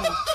Okay.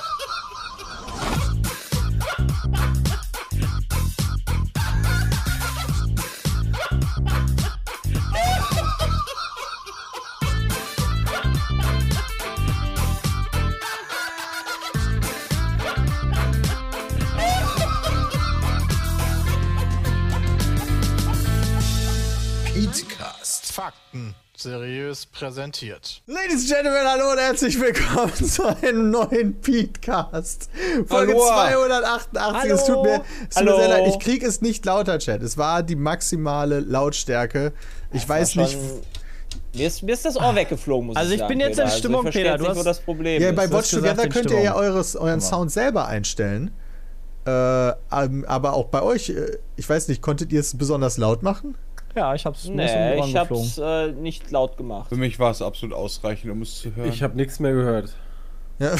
Seriös präsentiert. Ladies and Gentlemen, hallo und herzlich willkommen zu einem neuen Petecast. Folge Hallo. 288. Es tut mir, es tut mir Hallo. sehr leid. Ich krieg es nicht lauter, Chat. Es war die maximale Lautstärke. Ich weiß War nicht. Mir ist, mir ist das Ohr weggeflogen, muss Also ich ich sagen. bin jetzt Peter. in Stimmung, also ich Peter, du hast- wo das Problem Ja, bei Watch Together könnt ihr ja eures, euren Sound selber einstellen. Äh, ähm, aber auch bei euch, äh, ich weiß nicht, konntet ihr es besonders laut machen? Ja, ich hab's Nee, ich hab's äh, nicht laut gemacht. Für mich war es absolut ausreichend, um es zu hören. Ich habe nichts mehr gehört. Ja,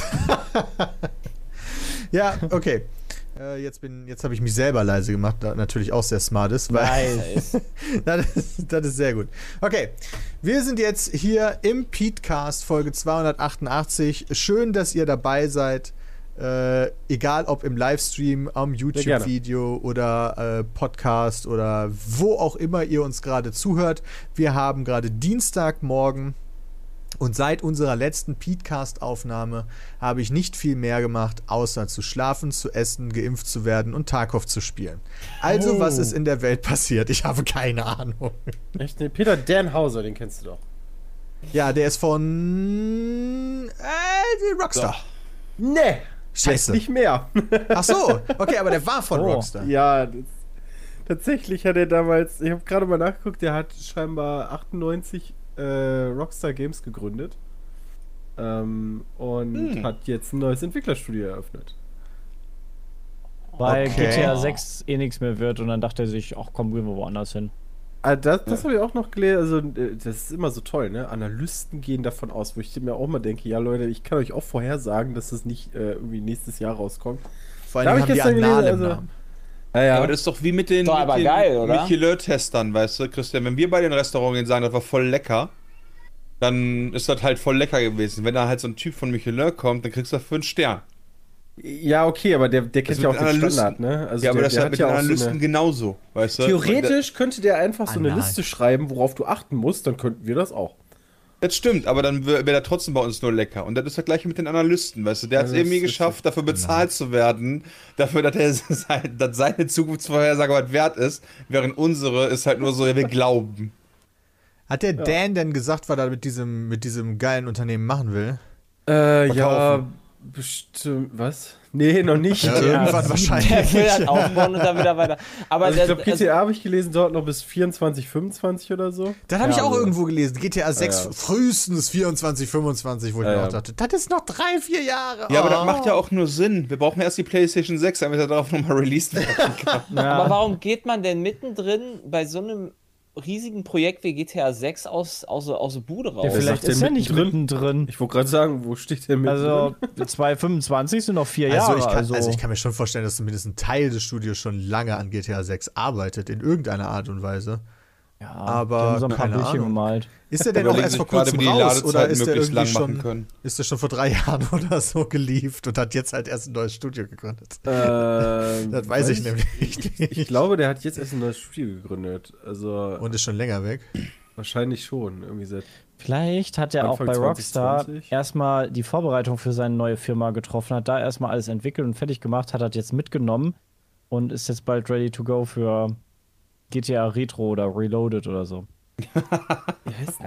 ja okay. Äh, jetzt bin, jetzt habe ich mich selber leise gemacht, da natürlich auch sehr smart ist. Weil Nice. das, ist, das ist sehr gut. Okay, wir sind jetzt hier im Petecast Folge 288. Schön, dass ihr dabei seid. Äh, egal ob im Livestream, am. YouTube-Video oder äh, Podcast oder wo auch immer ihr uns gerade zuhört. Wir haben gerade Dienstagmorgen und seit unserer letzten Petecast-Aufnahme habe ich nicht viel mehr gemacht, außer zu schlafen, zu essen, geimpft zu werden und Tarkov zu spielen. Also, Oh. was ist in der Welt passiert? Ich habe keine Ahnung. Echt? Nee, Peter Danhauser, den kennst du doch. Ja, der ist von äh, Rockstar. Nee. Scheiße. Nicht mehr. Ach so, okay, aber der war von Oh. Rockstar. ja, das, tatsächlich hat er damals, ich habe gerade mal nachgeguckt, der hat scheinbar 98 äh, Rockstar Games gegründet. Ähm, und Hm. hat jetzt ein neues Entwicklerstudio eröffnet. Weil Okay. GTA 6 eh nichts mehr wird und dann dachte er sich, ach komm, gehen wir woanders hin. Ah, das das habe ich auch noch gelesen. Also, äh, das ist immer so toll, ne? Analysten gehen davon aus, wo ich mir auch mal denke, ja, Leute, ich kann euch auch vorhersagen, dass das nicht äh, irgendwie nächstes Jahr rauskommt. Vor Da allem hab haben ich die gelesen, also- Namen. Ja, Ja, aber das ist doch wie mit den, mit den? Michelin-Testern, weißt du, Christian. Wenn wir bei den Restaurants gehen, sagen, das war voll lecker, dann ist das halt voll lecker gewesen. Wenn da halt so ein Typ von Michelin kommt, dann kriegst du dafür einen Stern. Ja, okay, aber der, der kennt Das ja auch den Analysten. Standard, ne? Also ja, aber der, das der hat mit den auch so Analysten eine- genauso, weißt du. Theoretisch könnte der einfach so eine Anal. Liste schreiben, worauf du achten musst, dann könnten wir das auch. Das stimmt, aber dann wäre wär er trotzdem bei uns nur lecker. Und das ist das gleiche mit den Analysten, weißt du. Der hat es Ja, irgendwie geschafft, dafür bezahlt zu werden, dafür, dass, er sein, dass seine Zukunftsvorhersage was wert ist, während unsere ist halt nur so, ja, wir glauben. Hat der Dan denn gesagt, was er mit diesem, mit diesem geilen Unternehmen machen will? Äh, Verkaufen. Bestimmt. Was? Nee, noch nicht. Ja, irgendwann wahrscheinlich. Der will halt aufbauen und dann wieder weiter. Aber Also ich das- glaube, GTA habe ich gelesen, dauert noch bis 24, 25 oder so. Das habe ich Ja, auch also- irgendwo gelesen. GTA 6 Ja, ja. frühestens 24, 25, wo ich Ja, mir auch dachte, das ist noch drei, vier Jahre. Ja, aber Oh. das macht ja auch nur Sinn. Wir brauchen erst die PlayStation 6, damit er darauf nochmal released werden kann. aber warum geht man denn mittendrin bei so einem riesigen Projekt wie GTA 6 aus, aus, aus der Bude raus? Ja, vielleicht ist er nicht mittendrin? mittendrin. Ich wollte gerade sagen, wo steht der mit? Also 225 sind noch vier Also Jahre. ich, kann, also, also ich kann mir schon vorstellen, dass zumindest ein Teil des Studios schon lange an GTA 6 arbeitet, in irgendeiner Art und Weise. Ja, aber so ein paar keine Bildchen Ahnung. gemalt. Ist der denn auch erst vor kurzem raus oder ist der möglichst irgendwie schon, machen können. ist der schon vor drei Jahren oder so gelieft und hat jetzt halt erst ein neues Studio gegründet? Ähm, Das weiß ich nämlich nicht. Ich glaube, der hat jetzt erst ein neues Studio gegründet. Also Und ist schon länger weg. wahrscheinlich schon. Irgendwie seit. Vielleicht hat er auch bei Rockstar 2020. erstmal die Vorbereitung für seine neue Firma getroffen, hat da erstmal alles entwickelt und fertig gemacht, hat das jetzt mitgenommen und ist jetzt bald ready to go für GTA Retro oder Reloaded oder so.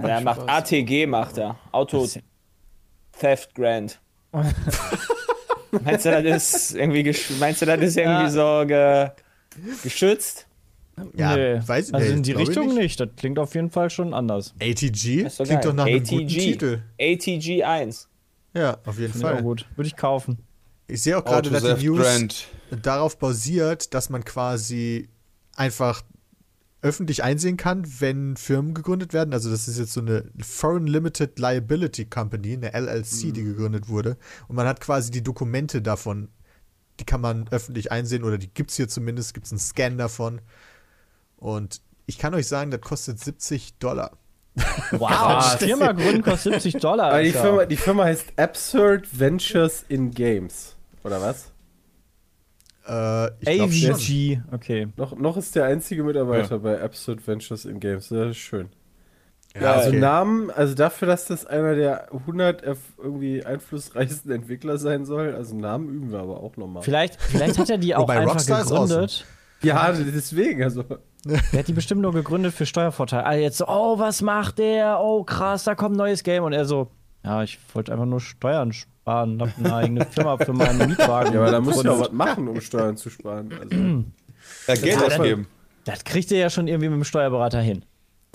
Er macht ATG, macht er. Auto Theft Grant. meinst du, das ist irgendwie, gesch- meinst du, das ist irgendwie so ge geschützt? Ja, Nee, weiß ich Also nee, in die Richtung nicht. nicht. Das klingt auf jeden Fall schon anders. ATG doch klingt geil. doch nach einem ATG. guten Titel. ATG 1. Ja, auf jeden ich auch Fall. gut. Würde ich kaufen. Ich sehe auch gerade, dass die News Grant. darauf basiert, dass man quasi einfach öffentlich einsehen kann, wenn Firmen gegründet werden. Also das ist jetzt so eine Foreign Limited Liability Company, eine LLC, die gegründet wurde. Und man hat quasi die Dokumente davon, die kann man öffentlich einsehen oder die gibt es hier zumindest, gibt es einen Scan davon. Und ich kann euch sagen, das kostet 70 Dollar. Wow, Firma gründen kostet 70 Dollar. Die Firma, die Firma heißt Absurd Ventures in Games. Oder was? Äh. AVG, okay. Noch, noch ist der einzige Mitarbeiter bei Absurd Ventures in Games. Das ist schön. Ja, Ja, also okay. Namen, also dafür, dass das einer der 100 erf- irgendwie einflussreichsten Entwickler sein soll, also Namen üben wir aber auch nochmal. Vielleicht, vielleicht hat er die auch Wobei einfach Rockstar gegründet. Ja, deswegen, also. Der hat die bestimmt nur gegründet für Steuervorteile. Ah, jetzt so, oh, was macht der? Oh, krass, da kommt ein neues Game. Und er so, ja, ich wollte einfach nur Steuern sparen. Hab eine eigene Firma für meinen Mietwagen. Ja, aber da musst du ja gegründet. was machen, um Steuern zu sparen. Also. Ja, Geld Ja, ausgeben. Das kriegt er ja schon irgendwie mit dem Steuerberater hin.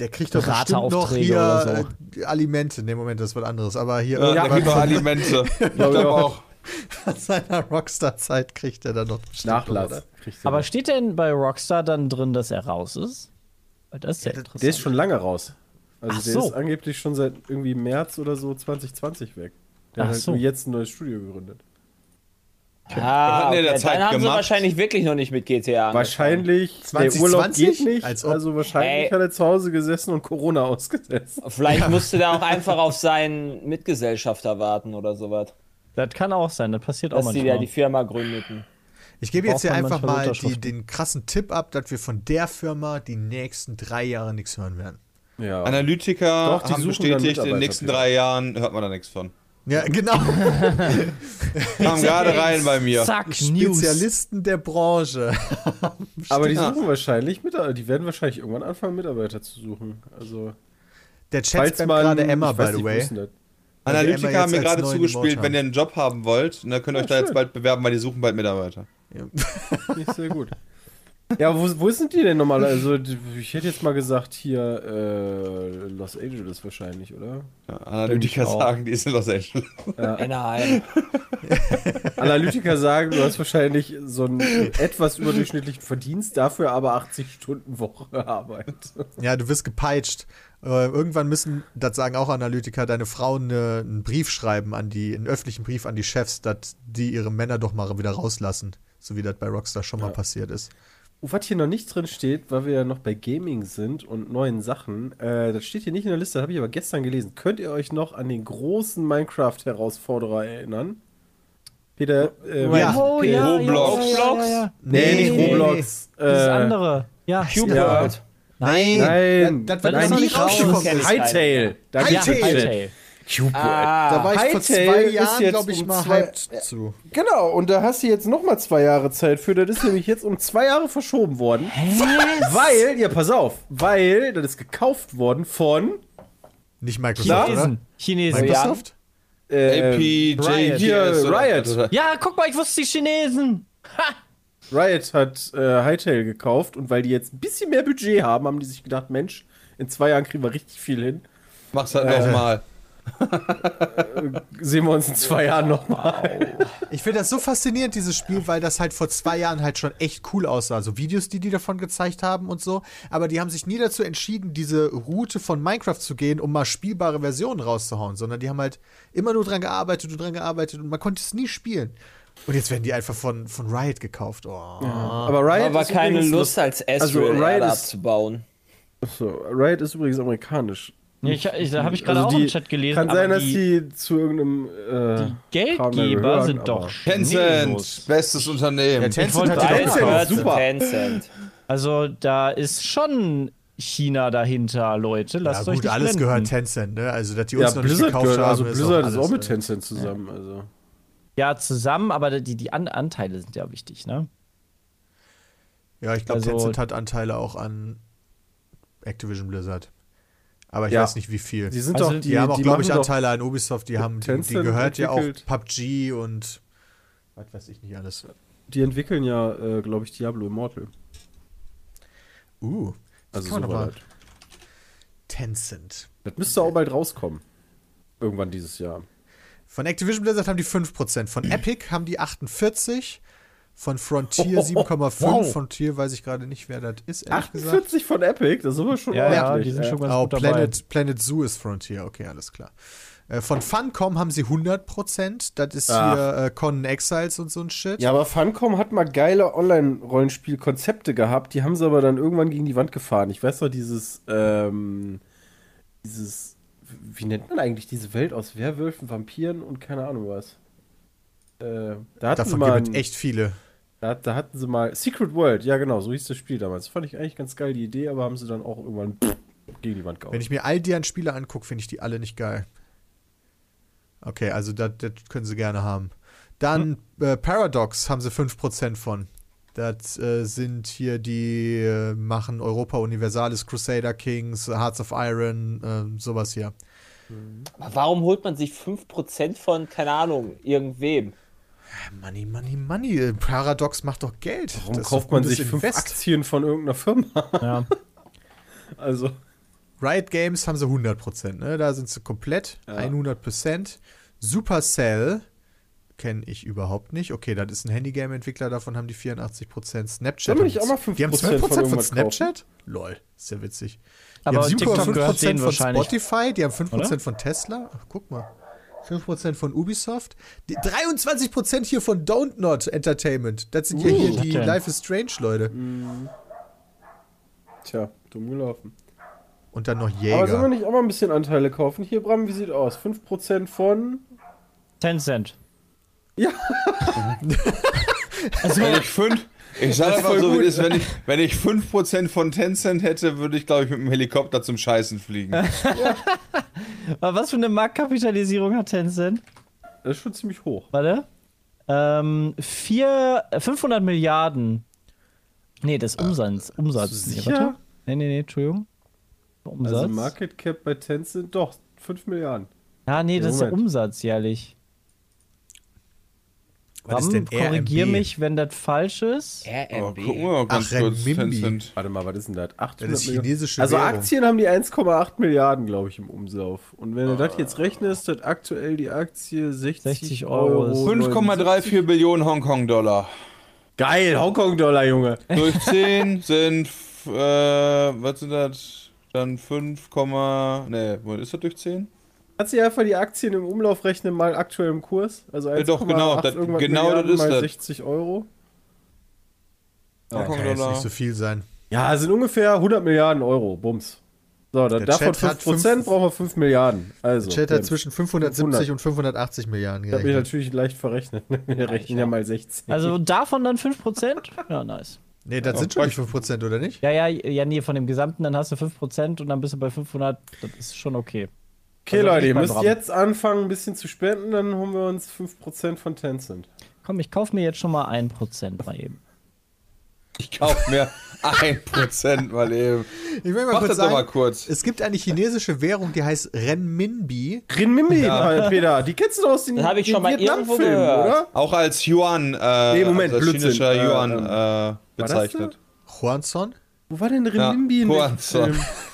Der kriegt doch bestimmt noch hier oder äh, Alimente. Ne, Moment, das ist was anderes. Aber hier Ja, irgendwas da kriegt man Alimente. Ich glaube auch. von seiner Rockstar-Zeit kriegt er dann noch Nachlass. Aber noch. steht denn bei Rockstar dann drin, dass er raus ist? Weil Das ist ja, interessant. der ist schon lange raus. Also Ach der so. ist angeblich schon seit irgendwie März oder so 2020 weg. Der Ach hat so. nur jetzt ein neues Studio gegründet. Ah, der okay, Zeit dann haben sie gemacht? wahrscheinlich wirklich noch nicht mit GTA angefangen. Wahrscheinlich, der 2020? Urlaub geht nicht, Als also wahrscheinlich Ey. hat er zu Hause gesessen und Corona ausgesetzt. Vielleicht musste der auch einfach auf seinen Mitgesellschafter warten oder sowas. Das kann auch sein, das passiert auch Dass die ja manchmal. die Firma gründeten. Ich gebe jetzt hier einfach manchmal mal die, den krassen Tipp ab, dass wir von der Firma die nächsten drei Jahre nichts hören werden. Ja. Analytiker Doch, die haben bestätigt, in den nächsten drei Jahren hört man da nichts von. Ja, genau. Kam gerade rein bei mir. Zack, News. Spezialisten der Branche. Aber die Ja. suchen wahrscheinlich Mitarbeiter, die werden wahrscheinlich irgendwann anfangen, Mitarbeiter zu suchen. Also, Der Chat spammt gerade Emma, by the way. Analytiker haben mir gerade zugespielt, wenn ihr einen Job haben wollt, dann könnt ihr euch da jetzt bald bewerben, weil die suchen bald Mitarbeiter. Nicht sehr gut. Ja, wo, wo sind die denn nochmal? Also, ich hätte jetzt mal gesagt, hier äh, Los Angeles wahrscheinlich, oder? Ja, Analytiker sagen, die ist in Los Angeles. Anaheim. Analytiker sagen, du hast wahrscheinlich so einen etwas überdurchschnittlichen Verdienst, dafür aber 80 Stunden Woche Arbeit. Ja, du wirst gepeitscht. Äh, irgendwann müssen, das sagen auch Analytiker, deine Frauen eine, einen Brief schreiben an die, einen öffentlichen Brief an die Chefs, dass die ihre Männer doch mal wieder rauslassen. So wie das bei Rockstar schon mal passiert ist. Was hier noch nicht drin steht, weil wir ja noch bei Gaming sind und neuen Sachen, äh, das steht hier nicht in der Liste, habe ich aber gestern gelesen. Könnt ihr euch noch an den großen Minecraft-Herausforderer erinnern? Peter, äh, Ja. Oh, ja, Roblox. Ja, ja, ja, ja. Nee, nicht nee, Roblox. nee. Das Äh, andere. Ja, Cube Ja. World. Nein, Nein, das, das das wird ist noch noch nicht nicht raus. rausgekommen. Kenn ist. ich. Hightail. Da Hightail. gibt's Shit. Hightail. Cube Da Ah, war ich vor Hightail zwei ist Jahren, glaube ich, um mal zwei- hyped zu. Genau, und da hast du jetzt noch mal zwei Jahre Zeit für. Das ist nämlich jetzt um zwei Jahre verschoben worden. Weil, ja, pass auf, weil das ist gekauft worden von Nicht Microsoft, oder? Chinesen. Chinesen. Microsoft? äh, APJS. Hier, Riot. Ja, guck mal, ich wusste die Chinesen. Riot hat äh, Hightail gekauft und weil die jetzt ein bisschen mehr Budget haben, haben die sich gedacht, Mensch, in zwei Jahren kriegen wir richtig viel hin. Mach's halt nochmal. Sehen wir uns in zwei Jahren nochmal. Ich finde das so faszinierend, dieses Spiel, weil das halt vor zwei Jahren halt schon echt cool aussah. So Videos, die die davon gezeigt haben und so. Aber die haben sich nie dazu entschieden, diese Route von Minecraft zu gehen, um mal spielbare Versionen rauszuhauen, sondern die haben halt immer nur dran gearbeitet und dran gearbeitet und man konnte es nie spielen. Und jetzt werden die einfach von, von Riot gekauft. Oh. Aber Riot Aber ist keine Lust, als Also, Ezreal Riot Erde ist- abzubauen. So, Riot ist übrigens amerikanisch. Ich, ich, da habe ich gerade Also auch die- im Chat gelesen. Kann aber sein, dass die, die zu irgendeinem äh, da Geldgeber gehören, sind doch Tencent, bestes Unternehmen. Ja, Tencent hat die doch Tencent, gekauft. gehört zu super. Tencent. Also da ist schon China dahinter, Leute. Ja Lasst euch gut, nicht alles blenden. gehört Tencent, ne? Also, dass die uns Ja, noch nicht Blizzard gekauft gehört, haben, also ist Blizzard ist alles, auch mit äh, Tencent zusammen. Also. Ja, zusammen, aber die, die An Anteile sind ja wichtig, ne? Ja, ich glaube, Also- Tencent hat Anteile auch an Activision Blizzard. Aber ich Ja. weiß nicht, wie viel. Die sind Also doch, Die, die, haben auch, die glaube ich, Anteile an Ubisoft. Die haben, die, die gehört ja auch PUBG und was weiß ich nicht alles. Die entwickeln ja, äh, glaube ich, Diablo Immortal. Uh, Also kann man so doch mal- weit. Tencent. Das müsste auch bald rauskommen. Irgendwann dieses Jahr. Von Activision Blizzard haben die 5%, von Epic haben die 48%, von Frontier 7,5%, Wow. Frontier weiß ich gerade nicht, wer das ist, ehrlich gesagt. 48 von Epic, das ist aber schon Ja, ja, die sind schon ganz Oh, gut dabei. Planet, Planet Zoo ist Frontier, okay, alles klar. Äh, Von Funcom haben sie 100%, das ist Ach. hier äh, Conan Exiles und so ein Shit. Ja, aber Funcom hat mal geile Online-Rollenspiel-Konzepte gehabt, die haben sie aber dann irgendwann gegen die Wand gefahren. Ich weiß noch, dieses, ähm, dieses, wie nennt man eigentlich diese Welt aus Werwölfen, Vampiren und keine Ahnung was? Äh, da Davon gibt es echt viele. Da, da hatten sie mal Secret World, ja genau, so hieß das Spiel damals. Fand ich eigentlich ganz geil, die Idee, aber haben sie dann auch irgendwann gegen die Wand gehauen. Wenn ich mir all deren Spiele angucke, finde ich die alle nicht geil. Okay, also das, das können sie gerne haben. Dann äh, Paradox haben sie 5% von. Das äh, sind hier die äh, machen Europa Universalis, Crusader Kings, Hearts of Iron, äh, sowas hier. Aber Warum holt man sich 5% von, keine Ahnung, irgendwem? Money, money, money. Paradox macht doch Geld. Warum Das kauft man sich fünf Invest. Aktien von irgendeiner Firma? Ja. Also, Riot Games haben sie 100%, ne? Da sind sie komplett, 100%. Supercell kenne ich überhaupt nicht. Okay, das ist ein Handygame-Entwickler, davon haben die 84%. Snapchat. Haben nicht auch mal Die haben 5% 12% von von, Snapchat? Lol, ist ja witzig. Die Aber haben TikTok 7,5% gehört denen von wahrscheinlich. Spotify, die haben 5% Oder? von Tesla. Ach, guck mal. 5% von Ubisoft. Die 23% hier von Don't Not Entertainment. Das sind ja Uh, hier was die denn? Life is Strange Leute. tja, dumm gelaufen. Und dann noch Aber sollen wir Jäger. nicht auch mal ein bisschen Anteile kaufen? Hier, Bram, wie sieht aus? 5% von. Tencent. Ja. Also, Wenn ich fünf, ich sag Das ist einfach voll so, wie gut. es ist, wenn ich, wenn ich 5% von Tencent hätte, würde ich, glaube ich, mit dem Helikopter zum Scheißen fliegen. aber was für eine Marktkapitalisierung hat Tencent? Das ist schon ziemlich hoch. Warte. Ähm, vier, äh, 500 Milliarden. Nee, das ist Umsatz. Umsatz. bist du Nee, sicher? warte. Nee, nee, nee, Entschuldigung. Umsatz. Also Market Cap bei Tencent, doch, 5 Milliarden. ja, nee, das ist der Moment. Umsatz jährlich. Was ist Ram, denn korrigier RMB? mich, wenn das falsch ist. Aber gucken wir mal ganz Ach, kurz. Warte mal, was ist denn das? 800 Das chinesische Also Währung. Aktien haben die 1,8 Milliarden, glaube ich, im Umlauf. Und wenn du das jetzt rechnest, hat aktuell die Aktie 60, 60 Euro ist- 5,34 Billionen Hongkong-Dollar. Geil, Hongkong-Dollar, Junge. Durch 10 sind, äh, was sind das? Dann 5, ne, wo ist das durch 10? Kannst du dir einfach die Aktien im Umlauf rechnen, mal aktuell im Kurs? Also Ja, doch, genau, 1,8 das- genau das ist mal das. 60 Euro. Kann jetzt Hongkong-Dollar. nicht so viel sein. Ja, sind ungefähr 100 Milliarden Euro. Bums. So, da, Der davon Chat hat 5% fünf- brauchen wir 5 Milliarden. Also, Chat ja, hat zwischen 570 und 580 Milliarden Ich habe mich gerechnet. natürlich leicht verrechnet. Wir rechnen ja mal 16. Also davon dann 5%? Ja, nice. Nee, das Ja, sind schon nicht 5%, oder nicht? Ja, ja, ja, nee, von dem Gesamten, dann hast du 5% und dann bist du bei 500. Das ist schon okay. Okay, Also Leute, ihr müsst Bram. jetzt anfangen, ein bisschen zu spenden, dann holen wir uns 5% von Tencent. Komm, ich kauf mir jetzt schon mal 1% mal eben. Ich kauf mir 1% mal eben. Ich will mal Mach kurz das doch mal sagen, kurz. es gibt eine chinesische Währung, die heißt Renminbi. Renminbi, Peter, die kennst du doch aus den Das ich den schon mal irgendwo Vietnam-Filmen, gehört. oder? Auch als Yuan, äh, Nee, Moment, als chinesischer Äh, Yuan ähm, äh, bezeichnet. Huanzon. Wo war denn Renminbi in Ja, welchem Huanzon. Film?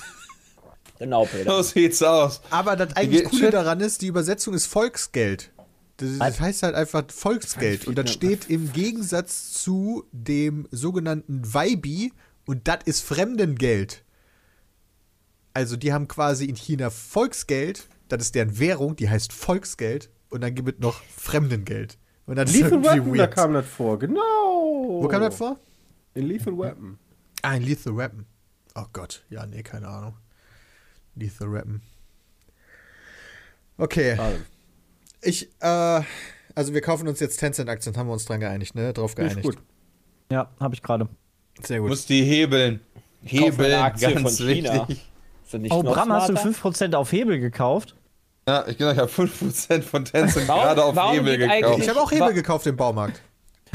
Genau, Peter. So sieht's aus. Aber das eigentlich Coole daran ist, die Übersetzung ist Volksgeld. Das, das heißt halt einfach Volksgeld. Und das steht im Gegensatz zu dem sogenannten Weibi und das ist Fremdengeld. Also die haben quasi in China Volksgeld, das ist deren Währung, die heißt Volksgeld und dann gibt es noch Fremdengeld. Und ist Lethal Weapon, da kam das vor, genau. Wo kam das vor? In Lethal Weapon. Ah, in Lethal Weapon. Oh Gott, ja, nee, keine Ahnung. Lethal Weapon. Okay. Ich, äh, also wir kaufen uns jetzt Tencent-Aktien, haben wir uns dran geeinigt, ne? Drauf geeinigt. gut. Ja, habe ich gerade. Sehr gut. Muss die hebeln. Aktie ganz von China. wichtig. Oh, Bram, hast du smarter? 5% auf Hebel gekauft? Ja, ich genau, ich habe 5% von Tencent Warum- gerade auf Hebel gekauft. ich habe auch Hebel gekauft im Baumarkt.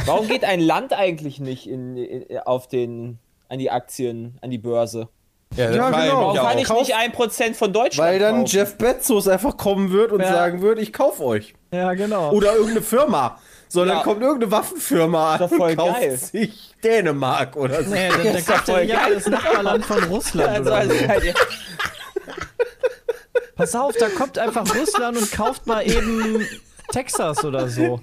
Warum geht ein Land eigentlich nicht in, in, auf den, an die Aktien, an die Börse? Ja, Ja, genau. ja Warum kann ich nicht 1% von Deutschland Weil dann kaufen? Jeff Bezos einfach kommen wird und Ja. sagen wird, ich kauf euch. Ja, genau. Oder irgendeine Firma. Sondern Ja. kommt irgendeine Waffenfirma an und kauft geil. sich Dänemark oder so. Nee, ist doch kauft ja voll nicht geil. das Nachbarland von Russland. also, oder so. halt, Pass auf, da kommt einfach Russland und kauft mal eben Texas oder so.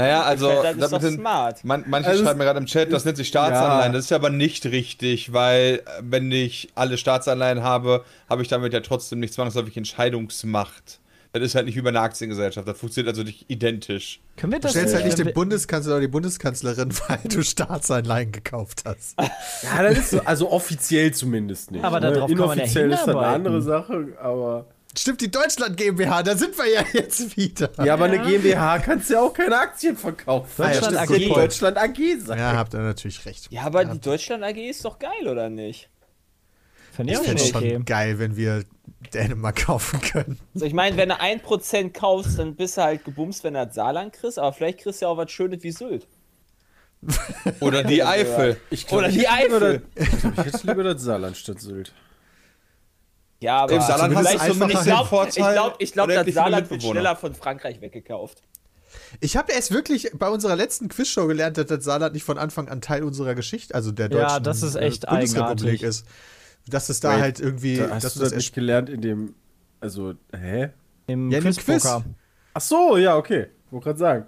Naja, also, das ist doch sind- smart. Man, manche Also schreiben mir gerade im Chat, das nennt sich Staatsanleihen. Ja. Das ist ja aber nicht richtig, weil äh, wenn ich alle Staatsanleihen habe, habe ich damit ja trotzdem nicht zwangsläufig Entscheidungsmacht. Das ist halt nicht wie bei einer Aktiengesellschaft. Das funktioniert also nicht identisch. Können wir das du stellst halt nicht den Bundeskanzler oder die Bundeskanzlerin, weil du Staatsanleihen gekauft hast. ja, das ist so, also offiziell zumindest nicht. Aber darauf ne? Inoffiziell kann man ja ist das eine andere Sache, aber. Stimmt, die Deutschland GmbH, da sind wir ja jetzt wieder. Ja, aber eine GmbH kannst du ja auch keine Aktien verkaufen. Deutschland ja, AG. Deutschland AG sagen. Ja, habt ihr natürlich recht. Ja, aber die Deutschland AG ist doch geil, oder nicht? Finde ich auch okay. schon geil, wenn wir Dänemark kaufen können. Also ich meine, wenn du 1% kaufst, dann bist du halt gebumst, wenn du das Saarland kriegst, aber vielleicht kriegst du ja auch was Schönes wie Sylt. Oder die Eifel. Glaub, Oder die Eifel. Das, ich, glaub, ich hätte lieber das Saarland statt Sylt. Ja, aber Im Saarland hast du so ich glaube, ich glaub, ich glaub, das Saarland wird schneller von Frankreich weggekauft. Ich habe erst wirklich bei unserer letzten Quizshow gelernt, dass das Saarland nicht von Anfang an Teil unserer Geschichte, also der deutschen ja, das ist echt äh, Bundesrepublik ist dass es da Wait, halt irgendwie. Da hast du das nicht gelernt in dem. Also, hä? Im ja, Quiz. Quiz. Ach so, ja, okay. Wollte gerade sagen.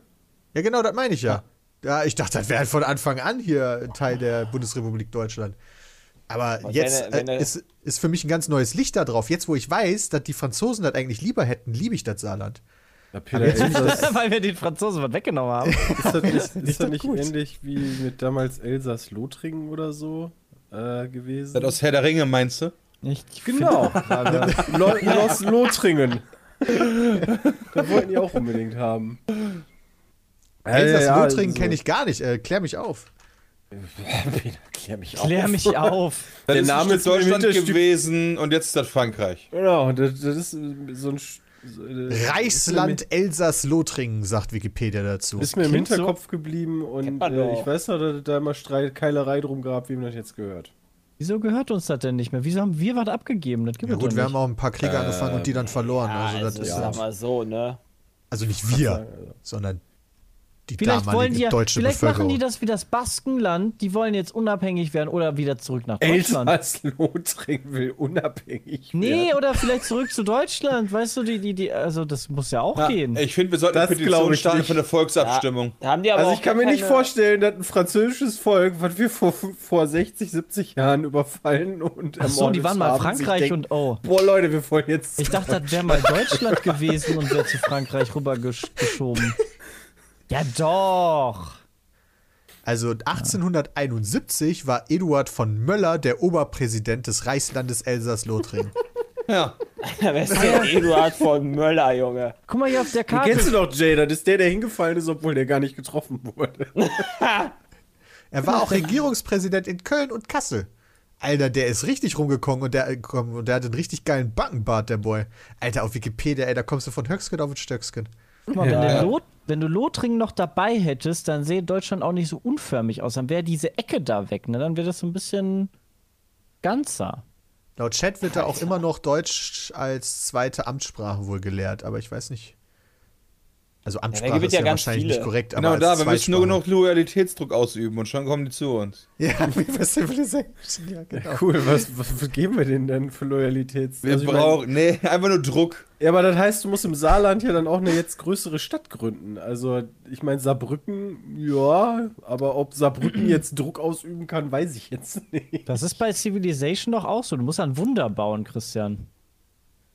Ja, genau, das meine ich ja. ja. ich dachte, das wäre halt von Anfang an hier Teil der Bundesrepublik Deutschland. Aber Was jetzt wenn, wenn äh, ist, ist für mich ein ganz neues Licht da drauf. Jetzt, wo ich weiß, dass die Franzosen das eigentlich lieber hätten, liebe ich das Saarland. Ja, Peter, das, weil wir den Franzosen was weggenommen haben. Ist das nicht, ist, ist das nicht ähnlich wie mit damals Elsass-Lothringen oder so? äh, gewesen. Das aus Herr der Ringe meinst du? Ich genau. Los Lothringen. das wollten die auch unbedingt haben. Das ja, Lothringen so. kenne ich gar nicht. Äh, klär mich auf. Klär mich auf. Klär mich auf. Das der Name ist Deutschland gewesen und jetzt ist das Frankreich. Genau, das, das ist so ein äh, Reichsland Elsass-Lothringen, sagt Wikipedia dazu. Ist mir im Klingt Hinterkopf so? geblieben und äh, ich weiß noch, dass da immer Streit, Keilerei drum gab, wem das jetzt gehört. Wieso gehört uns das denn nicht mehr? Wieso haben wir was abgegeben? Das gibt ja, gut, wir haben auch ein paar Kriege äh, angefangen und die dann verloren. Ja, also, das also, ist ja. sag mal so, ne? Also nicht wir, sondern die vielleicht wollen die ja, deutsche vielleicht Bevölkerung. machen die das wie das Baskenland, die wollen jetzt unabhängig werden oder wieder zurück nach Deutschland. Elsass-Lothringen will unabhängig nee, werden. Nee, oder vielleicht zurück zu Deutschland, weißt du, die, die, die, also das muss ja auch ja, gehen. Ich finde, wir sollten das eine Petition starten für eine Volksabstimmung. Ja, haben die aber also ich kann mir nicht vorstellen, dass ein französisches Volk, was wir vor, vor 60, 70 Jahren überfallen und Ach so, die waren mal Frankreich denken, und oh. Boah, Leute, wir wollen jetzt. Ich dachte, das wäre mal Deutschland gewesen und wäre zu Frankreich rübergeschoben. Ja, doch. Also 1871 war Eduard von Möller der Oberpräsident des Reichslandes Elsass-Lothringen. ja. Wer ist denn Eduard von Möller, Junge? Guck mal hier auf der Karte. Den kennst du doch, Jay, das ist der, der hingefallen ist, obwohl der gar nicht getroffen wurde. er war auch Regierungspräsident in Köln und Kassel. Alter, der ist richtig rumgekommen und der, und der hat einen richtig geilen Backenbart, der Boy. Alter, auf Wikipedia, ey, da kommst du von Höcksken auf Stöcksken. Guck mal, ja. wenn, du Lot, wenn, du Lothringen noch dabei hättest, dann sähe Deutschland auch nicht so unförmig aus. Dann wäre diese Ecke da weg, ne? Dann wäre das so ein bisschen ganzer. Laut Chat wird da auch immer noch Deutsch als zweite Amtssprache wohl gelehrt, aber ich weiß nicht. Also Amtssprache ja, ist ja, ja wahrscheinlich viele. nicht korrekt, aber Genau, da, wir müssen nur genug Loyalitätsdruck ausüben und schon kommen die zu uns. Ja, wie was ja, genau. Ja, cool, was, was, was, geben wir denen denn für Loyalitätsdruck? Wir also, brauchen, nee, einfach nur Druck. Ja, aber das heißt, du musst im Saarland ja dann auch eine jetzt größere Stadt gründen. Also, ich meine, Saarbrücken, ja, aber ob Saarbrücken jetzt Druck ausüben kann, weiß ich jetzt nicht. Das ist bei Civilization doch auch so. Du musst ein Wunder bauen, Christian.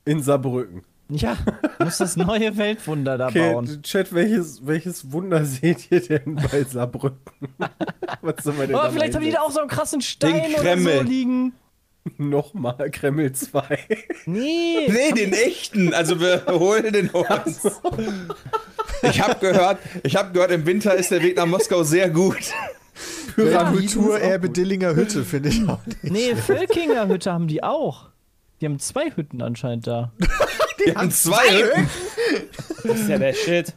In Saarbrücken. Ja, muss das neue Weltwunder da okay, bauen. Chat, welches, welches Wunder seht ihr denn bei Saarbrücken? Was soll man denn oh, vielleicht haben die da auch so einen krassen Stein oder so liegen. Nochmal Kreml 2. Nee. Nee, den echten. Also wir holen den uns. Ich habe gehört, ich habe gehört, im Winter ist der Weg nach Moskau sehr gut. Kulturerbe Dillinger Hütte, finde ich auch nicht. Nee, Völkinger Hütte haben die auch. Die haben zwei Hütten anscheinend da. Die, haben zwei Hütten. Das ist ja der Shit.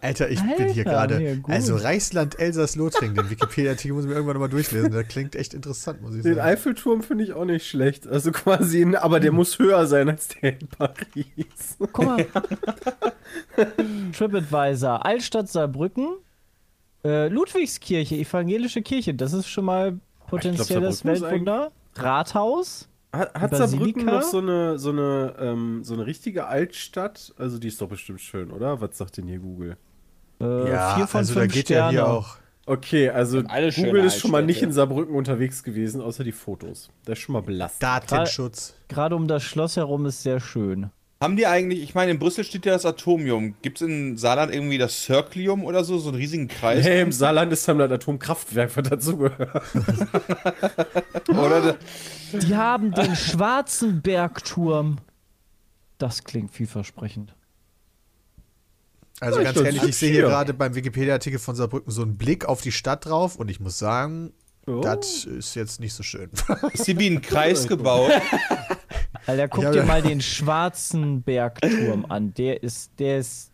Alter, ich Alter, bin hier gerade. Also Reichsland Elsass-Lothringen, den Wikipedia-Artikel muss ich mir irgendwann nochmal durchlesen. Der klingt echt interessant, muss ich sagen. Den Eiffelturm finde ich auch nicht schlecht. Also quasi, aber der muss höher sein als der in Paris. Guck mal. TripAdvisor, Altstadt Saarbrücken, äh, Ludwigskirche, evangelische Kirche. Das ist schon mal potenzielles Weltwunder. Rathaus. Hat, hat Saarbrücken noch so eine, so, eine, ähm, so eine richtige Altstadt? Also die ist doch bestimmt schön, oder? Was sagt denn hier Google? Äh, ja, vier von also fünf da geht Sterne. ja hier auch. Okay, also Google ist schon mal nicht in Saarbrücken unterwegs gewesen, außer die Fotos. Das ist schon mal belastend. Datenschutz. Gerade um das Schloss herum ist sehr schön. Haben die eigentlich, ich meine, in Brüssel steht ja das Atomium. Gibt es in Saarland irgendwie das Circlium oder so, so einen riesigen Kreis? Nee, im Saarland ist dann das Atomkraftwerk, was dazugehört. oder Die haben den schwarzen Bergturm. Das klingt vielversprechend. Also Ja, ganz ehrlich, ich sehe hier. gerade beim Wikipedia-Artikel von Saarbrücken so einen Blick auf die Stadt drauf und ich muss sagen, Oh. das ist jetzt nicht so schön. ist die wie ein Kreis gebaut? Alter, guck Ja, dir mal den schwarzen Bergturm an. Der ist, der ist,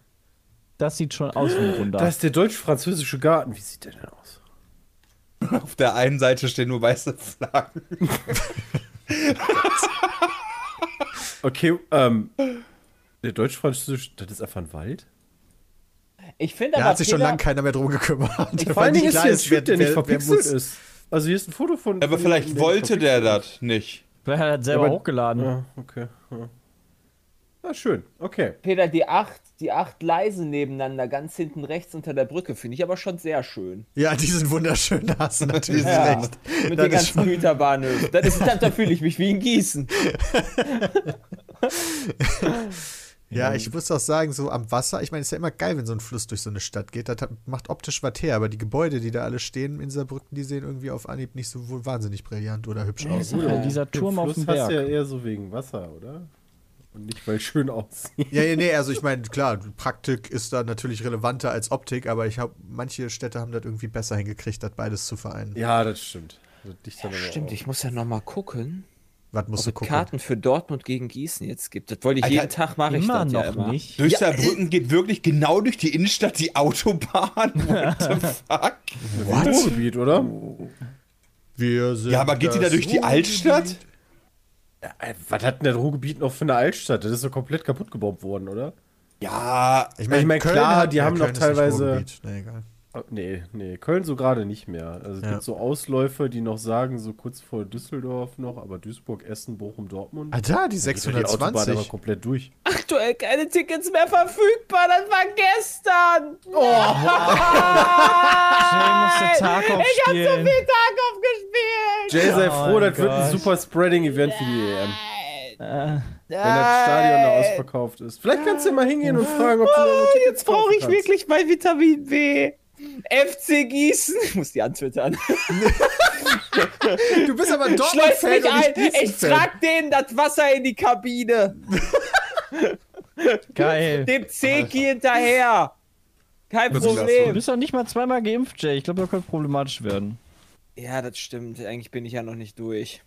das sieht schon aus wie ein Wunder. Da ist der deutsch-französische Garten. Wie sieht der denn aus? Auf der einen Seite stehen nur weiße Flaggen. Okay, ähm. Der deutsch-französische, das ist einfach ein Wald? Ich finde Da aber hat sich schon Peter- lange keiner mehr drum gekümmert. Vor Weil allen Dingen nicht ist klar hier ein Typ, der nicht wer- wer verpixelt muss- ist. Also hier ist ein Foto von. Aber von vielleicht wollte der das nicht. Vielleicht hat er selber aber- hochgeladen. Ja, okay. Ja. Na schön, okay. Peter, die acht, die acht Leise nebeneinander, ganz hinten rechts unter der Brücke, finde ich aber schon sehr schön. Ja, die sind wunderschön, da hast du natürlich Ja, recht. mit Das den ist ganzen Güterbahnhöfen. Das ist, da fühle ich mich wie in Gießen. Ja, ich muss auch sagen, so am Wasser, ich meine, es ist ja immer geil, wenn so ein Fluss durch so eine Stadt geht. Das macht optisch was her, aber die Gebäude, die da alle stehen in Saarbrücken, die sehen irgendwie auf Anhieb nicht so wohl wahnsinnig brillant oder hübsch aus. Ja, dieser Turm auf Fluss dem hast du ja Berg. eher so wegen Wasser, oder? Und nicht, weil es schön aussieht. Ja, ja, nee, also ich meine, klar, Praktik ist da natürlich relevanter als Optik, aber ich habe, manche Städte haben das irgendwie besser hingekriegt, das beides zu vereinen. Ja, das stimmt. Das aber Stimmt, auch. ich muss ja nochmal gucken, Was ob musst du es gucken? Karten für Dortmund gegen Gießen jetzt gibt. Das wollte ich Alter, jeden Tag mache ich das noch ja immer. nicht. Durch Saarbrücken geht wirklich genau durch die Innenstadt die Autobahn. What the fuck? Ruhrgebiet, oder? Wir sind Ja, aber geht die da das durch die. Altstadt? Äh, Was hat denn der Ruhrgebiet noch für eine Altstadt? Das ist doch komplett kaputt gebombt worden, oder? Ja, Ich meine, Ich mein, Köln klar, hat, die ja, haben Köln noch teilweise- Ruhrgebiet. Nee, egal. Oh, Nee, nee, Köln so gerade nicht mehr. Also es Ja. gibt so Ausläufer, die noch sagen, so kurz vor Düsseldorf noch, aber Duisburg, Essen, Bochum, Dortmund. Ah, da, die geht doch die Autobahn aber 620. komplett durch. Aktuell keine Tickets mehr verfügbar, das war gestern. Jay muss den Tag aufspielen. Tarkov gespielt. Jay, sei Oh froh, mein das wird ein super Spreading-Event für die EM. Äh, Wenn das Stadion da ausverkauft ist. Vielleicht kannst du ja mal hingehen und fragen, ob du Tickets Jetzt brauche ich kannst. wirklich mein Vitamin B. FC Gießen. Ich muss die antwittern. Du bist aber Dortmund-Fan mich und ein. nicht Ich trag denen das Wasser in die Kabine. geil. Dem Zeki hinterher. Kein Das ist Du Problem. bist doch nicht mal zweimal geimpft, Jay. Ich glaube, das könnte problematisch werden. Ja, das stimmt. Eigentlich bin ich ja noch nicht durch.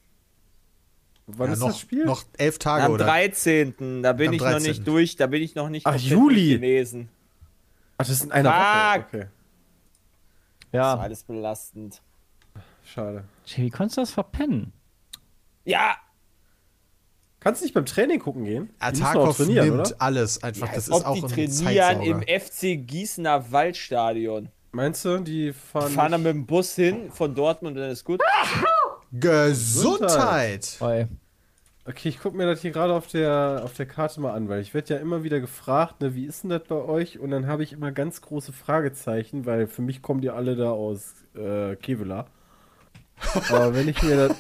Wann Ja, ist noch, das Spiel? noch elf Tage, Am oder? 13. Da bin Am ich noch 13.. nicht durch. Da bin ich noch nicht Ach, Juli. gewesen. Ach, das ist in einer Woche. Fuck. Okay, Das ist Ja. alles belastend. schade. Jay, wie konntest du das verpennen? Ja, Kannst du nicht beim Training gucken gehen? Die Tarkov trainieren, nimmt oder? alles einfach. das als ist ob auch die ein trainieren im. FC Gießener Waldstadion. Meinst du, die fahren. Fahren dann mit dem Bus hin von Dortmund und dann ist gut. Gesundheit! Weil, Okay, ich gucke mir das hier gerade auf der, auf der Karte mal an, weil ich werde ja immer wieder gefragt, ne, wie ist denn das bei euch? Und dann habe ich immer ganz große Fragezeichen, weil für mich kommen die alle da aus äh, Kevela. Aber wenn ich mir das.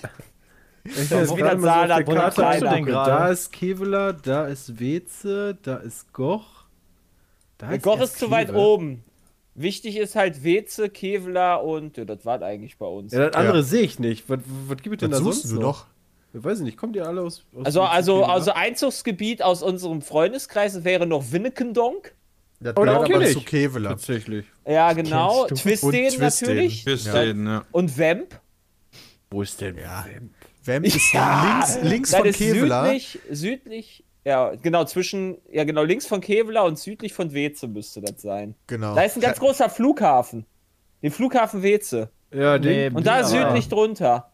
Wenn ich ist wieder mal so auf der Saarland, Karte du denn gerade? da ist Kevela, da ist Weze, da ist Goch. Da Der Goch ist zu weit oben. Wichtig ist halt Weze, Kevlar und ja, das war eigentlich bei uns. Ja, das andere Ja. sehe ich nicht. Was, was gibt es denn Das da suchst sonst du noch? doch. Ich weiß nicht, kommt ihr alle aus, aus Also, also, Kevela? also Einzugsgebiet aus unserem Freundeskreis wäre noch Winnekendonk. Das Oh, gehört okay, aber zu Kevela. Tatsächlich. Ja, genau. Twisten Twisten. natürlich. bis Ja. Und Vamp. Wo ist denn? Ja. Wem ist Ja, links, links Das von ist Kevela? südlich, südlich, ja, genau, zwischen, ja, genau, links von Kevlar und südlich von Weze müsste das sein. Genau. Da ist ein ganz großer Flughafen. Den Flughafen Weze. Ja, den. Und da Ja. südlich drunter.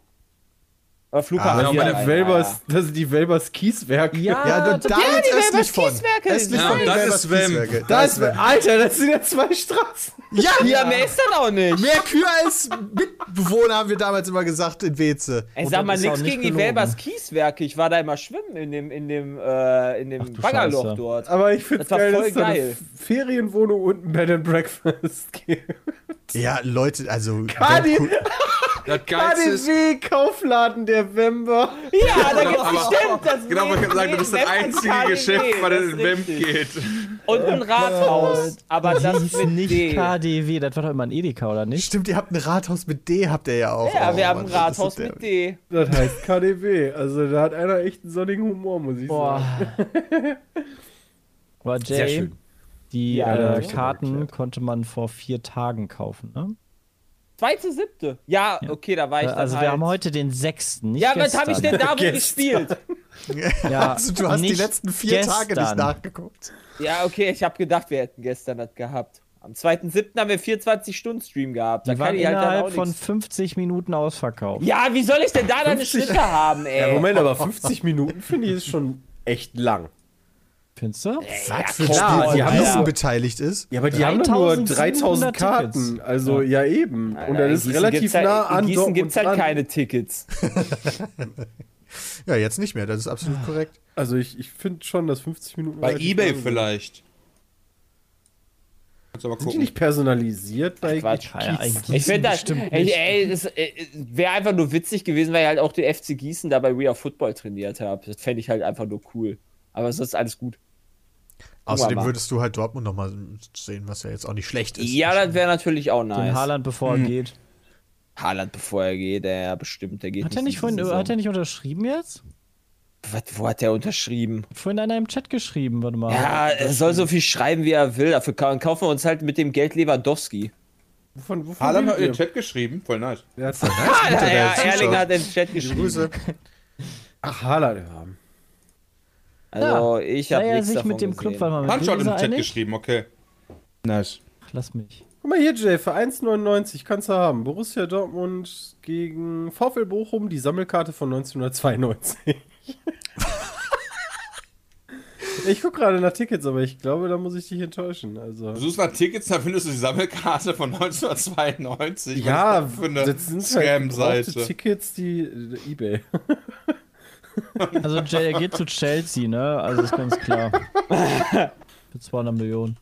Aber Flughafen. Ah, Das, ja, die Welbers, das sind die Welbers Kieswerke. Ja, Ja, da, das- da ja, die von. Kieswerke. Östlich Ja, von das Weber ist Wem. Kieswerke. Da ist, Wem. Alter, das sind ja zwei Straßen. Ja, Ja, mehr ist das auch nicht. mehr Kühe als Mitbewohner haben wir damals immer gesagt in Weze. Ey, sag mal nichts nicht gegen die gelogen. Welbers Kieswerke. Ich war da immer schwimmen in dem, in dem, äh, in dem Baggerloch Scheiße. dort. Aber ich finde es Das geil, voll dass es da eine geil. Ferienwohnung und ein Bed and Breakfast gibt. Ja, Leute, also. Kadi, Das Geilste ist. KDW Kaufladen der Wember. Ja, da gibt's Aber- bestimmt das Genau, wollte ich sagen, du bist das einzige KDW, Geschäft, in ist Wemp richtig. geht. Und ein Rathaus. Aber das mit nicht D. KDW, das war doch immer ein Edeka, oder nicht? Stimmt, ihr habt ein Rathaus mit D, habt ihr ja auch. Ja, Oh, wir haben ein ist Rathaus mit D. Das heißt KDW. Also da hat einer echt einen sonnigen Humor, muss ich Boah. sagen. Sehr Jay, schön. Die Ja, äh, Karten konnte man vor vier Tagen kaufen, ne? Zweite, siebte. Ja, okay, da war ich dann Also halt. wir haben heute den sechsten, nicht ja, was gestern. habe ich denn da wo Gestern. gespielt? Ja, also du hast die letzten vier Tage nicht gestern. nachgeguckt. Ja, okay, ich habe gedacht, wir hätten gestern das gehabt. Am 2.7. haben wir 24-Stunden-Stream gehabt. Da Die kann waren ich halt dann innerhalb von nichts. 50 Minuten ausverkauft. Ja, wie soll ich denn da deine 50? Schritte haben, ey? Ja, Moment, aber 50 Minuten finde ich ist schon echt lang. Findest du? Was für ein Spiel, die wo doch- beteiligt ist. Ja, aber die haben doch nur 3700 3000 Karten. Tickets. Also ja, eben. Und das in ist Gießen relativ gibt's halt, nah an In Gießen Dortmund gibt's halt dran. keine Tickets. Ja, jetzt nicht mehr, das ist absolut korrekt. Also ich, ich finde schon, dass 50 Minuten Bei Ebay vielleicht. Kannst aber Sind die gucken. nicht personalisiert bei Quatsch. Ja, ja, eigentlich Ich finde das, ey, ey, das äh, wäre einfach nur witzig gewesen, weil ich halt auch den FC Gießen da bei We Are Football trainiert habe. Das fände ich halt einfach nur cool. Aber sonst ist alles gut. Außerdem würdest du halt Dortmund nochmal sehen, was ja jetzt auch nicht schlecht ist. Ja, das wäre natürlich auch Den nice. Haaland, bevor er geht. Haaland, bevor er geht, ja, bestimmt. Der geht Hat er in nicht vorhin, Saison. hat er nicht unterschrieben jetzt? Was, wo hat er unterschrieben? Hat vorhin einer im Chat geschrieben, warte mal. Ja, er soll so viel schreiben, wie er will. Dafür kau- kaufen wir uns halt mit dem Geld Lewandowski. Wovon, wovon Haaland hat in den? Chat geschrieben, voll nice. Ah, denn? der ja, zuschaut. Erling hat in den Chat geschrieben. Grüße. Ach, Haaland, ja. Also, ich habe er nichts sich davon mit dem gesehen. Club, warte mal, mit ist im Chat einig? geschrieben, okay. Nice. Ach, Lass mich. Guck mal hier, Jay, für 1,99 kannst du haben. Borussia Dortmund gegen VfL Bochum, die Sammelkarte von 1992. ich gucke gerade nach Tickets, aber ich glaube, da muss ich dich enttäuschen. Also. Du suchst nach Tickets, da findest du die Sammelkarte von 1992. Ja, das für eine das sind halt. Tickets, die äh, eBay. Also Jay, er geht zu Chelsea, ne? Also ist ganz klar. Für 200 Millionen.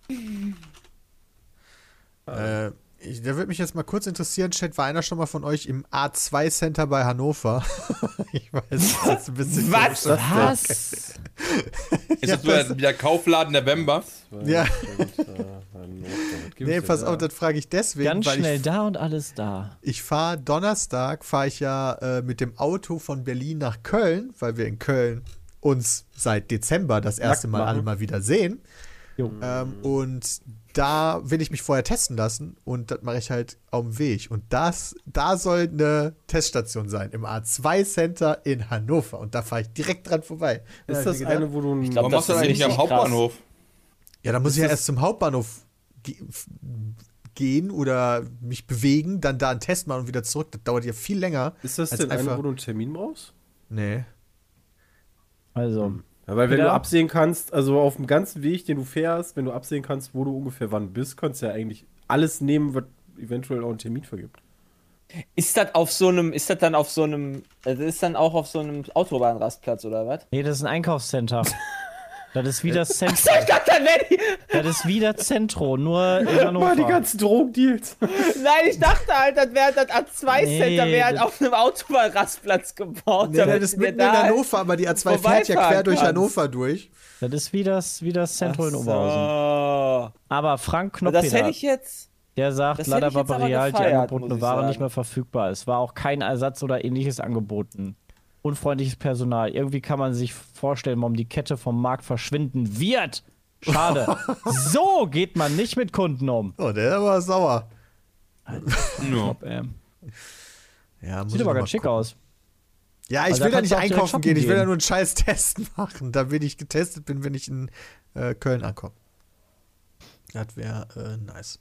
Äh, ich, da würde mich jetzt mal kurz interessieren, Chat, war einer schon mal von euch im A2 Center bei Hannover? ich weiß, das ist jetzt ein bisschen Was? komisch. Was? Ist das wieder der Kaufladen der Bemba? Ja. Gib Nee, ich dir pass da. auf, das frage ich deswegen, Ganz weil schnell ich, da und alles da. ich fahre Donnerstag, fahre ich ja äh, mit dem Auto von Berlin nach Köln, weil wir in Köln uns seit Dezember das erste Mal alle mal wieder sehen. Ähm, und da will ich mich vorher testen lassen und das mache ich halt auf dem Weg. Und das, da soll eine Teststation sein, im A2 Center in Hannover. Und da fahre ich direkt dran vorbei. Ist ich das gedacht, eine, wo du ein. glaub, Warum das machst du ist das eigentlich am richtig krass. Hauptbahnhof? Ja, da muss Ist ich ja erst zum Hauptbahnhof gehen oder mich bewegen, dann da einen Test machen und wieder zurück. Das dauert ja viel länger. ist das als denn eine, einfach- wo du einen Termin brauchst? Nee. Also, Ja, weil wenn du absehen kannst, also auf dem ganzen Weg, den du fährst, wenn du absehen kannst, wo du ungefähr wann bist, kannst du ja eigentlich alles nehmen, was eventuell auch einen Termin vergibt. Ist das auf so einem, ist das dann auf so einem, das ist dann auch auf so einem Autobahnrastplatz oder was? nee, das ist ein Einkaufscenter. Das ist wie das Zentro. Das ist wie das Zentro, nur in Hannover. Mal die ganzen Drogendeals. nein, ich dachte halt, das wäre das A2-Center, Nee, wäre halt auf einem Autobahnrastplatz gebaut. Nee, das ist mitten in Hannover, aber die A2 fährt ja quer vorbeifahren durch kannst. Hannover durch. Das ist wie das, wie das Zentro in Ach Oberhausen. so. Aber Frank Aber Das hätte ich jetzt. der sagt, das leider war bei Real die angebotene Ware sagen. nicht mehr verfügbar. Es war auch kein Ersatz oder ähnliches angeboten. Unfreundliches Personal. Irgendwie kann man sich vorstellen, warum die Kette vom Markt verschwinden wird. Schade. so geht man nicht mit Kunden um. Oh, der war sauer. Ähm, Ja, muss sieht aber ganz schick gucken. aus. Ja, ich Also will da da nicht einkaufen shoppen gehen. Ich will gehen. da nur einen scheiß Test machen, damit ich getestet bin, wenn ich in äh, Köln ankomme. Das wäre äh, nice.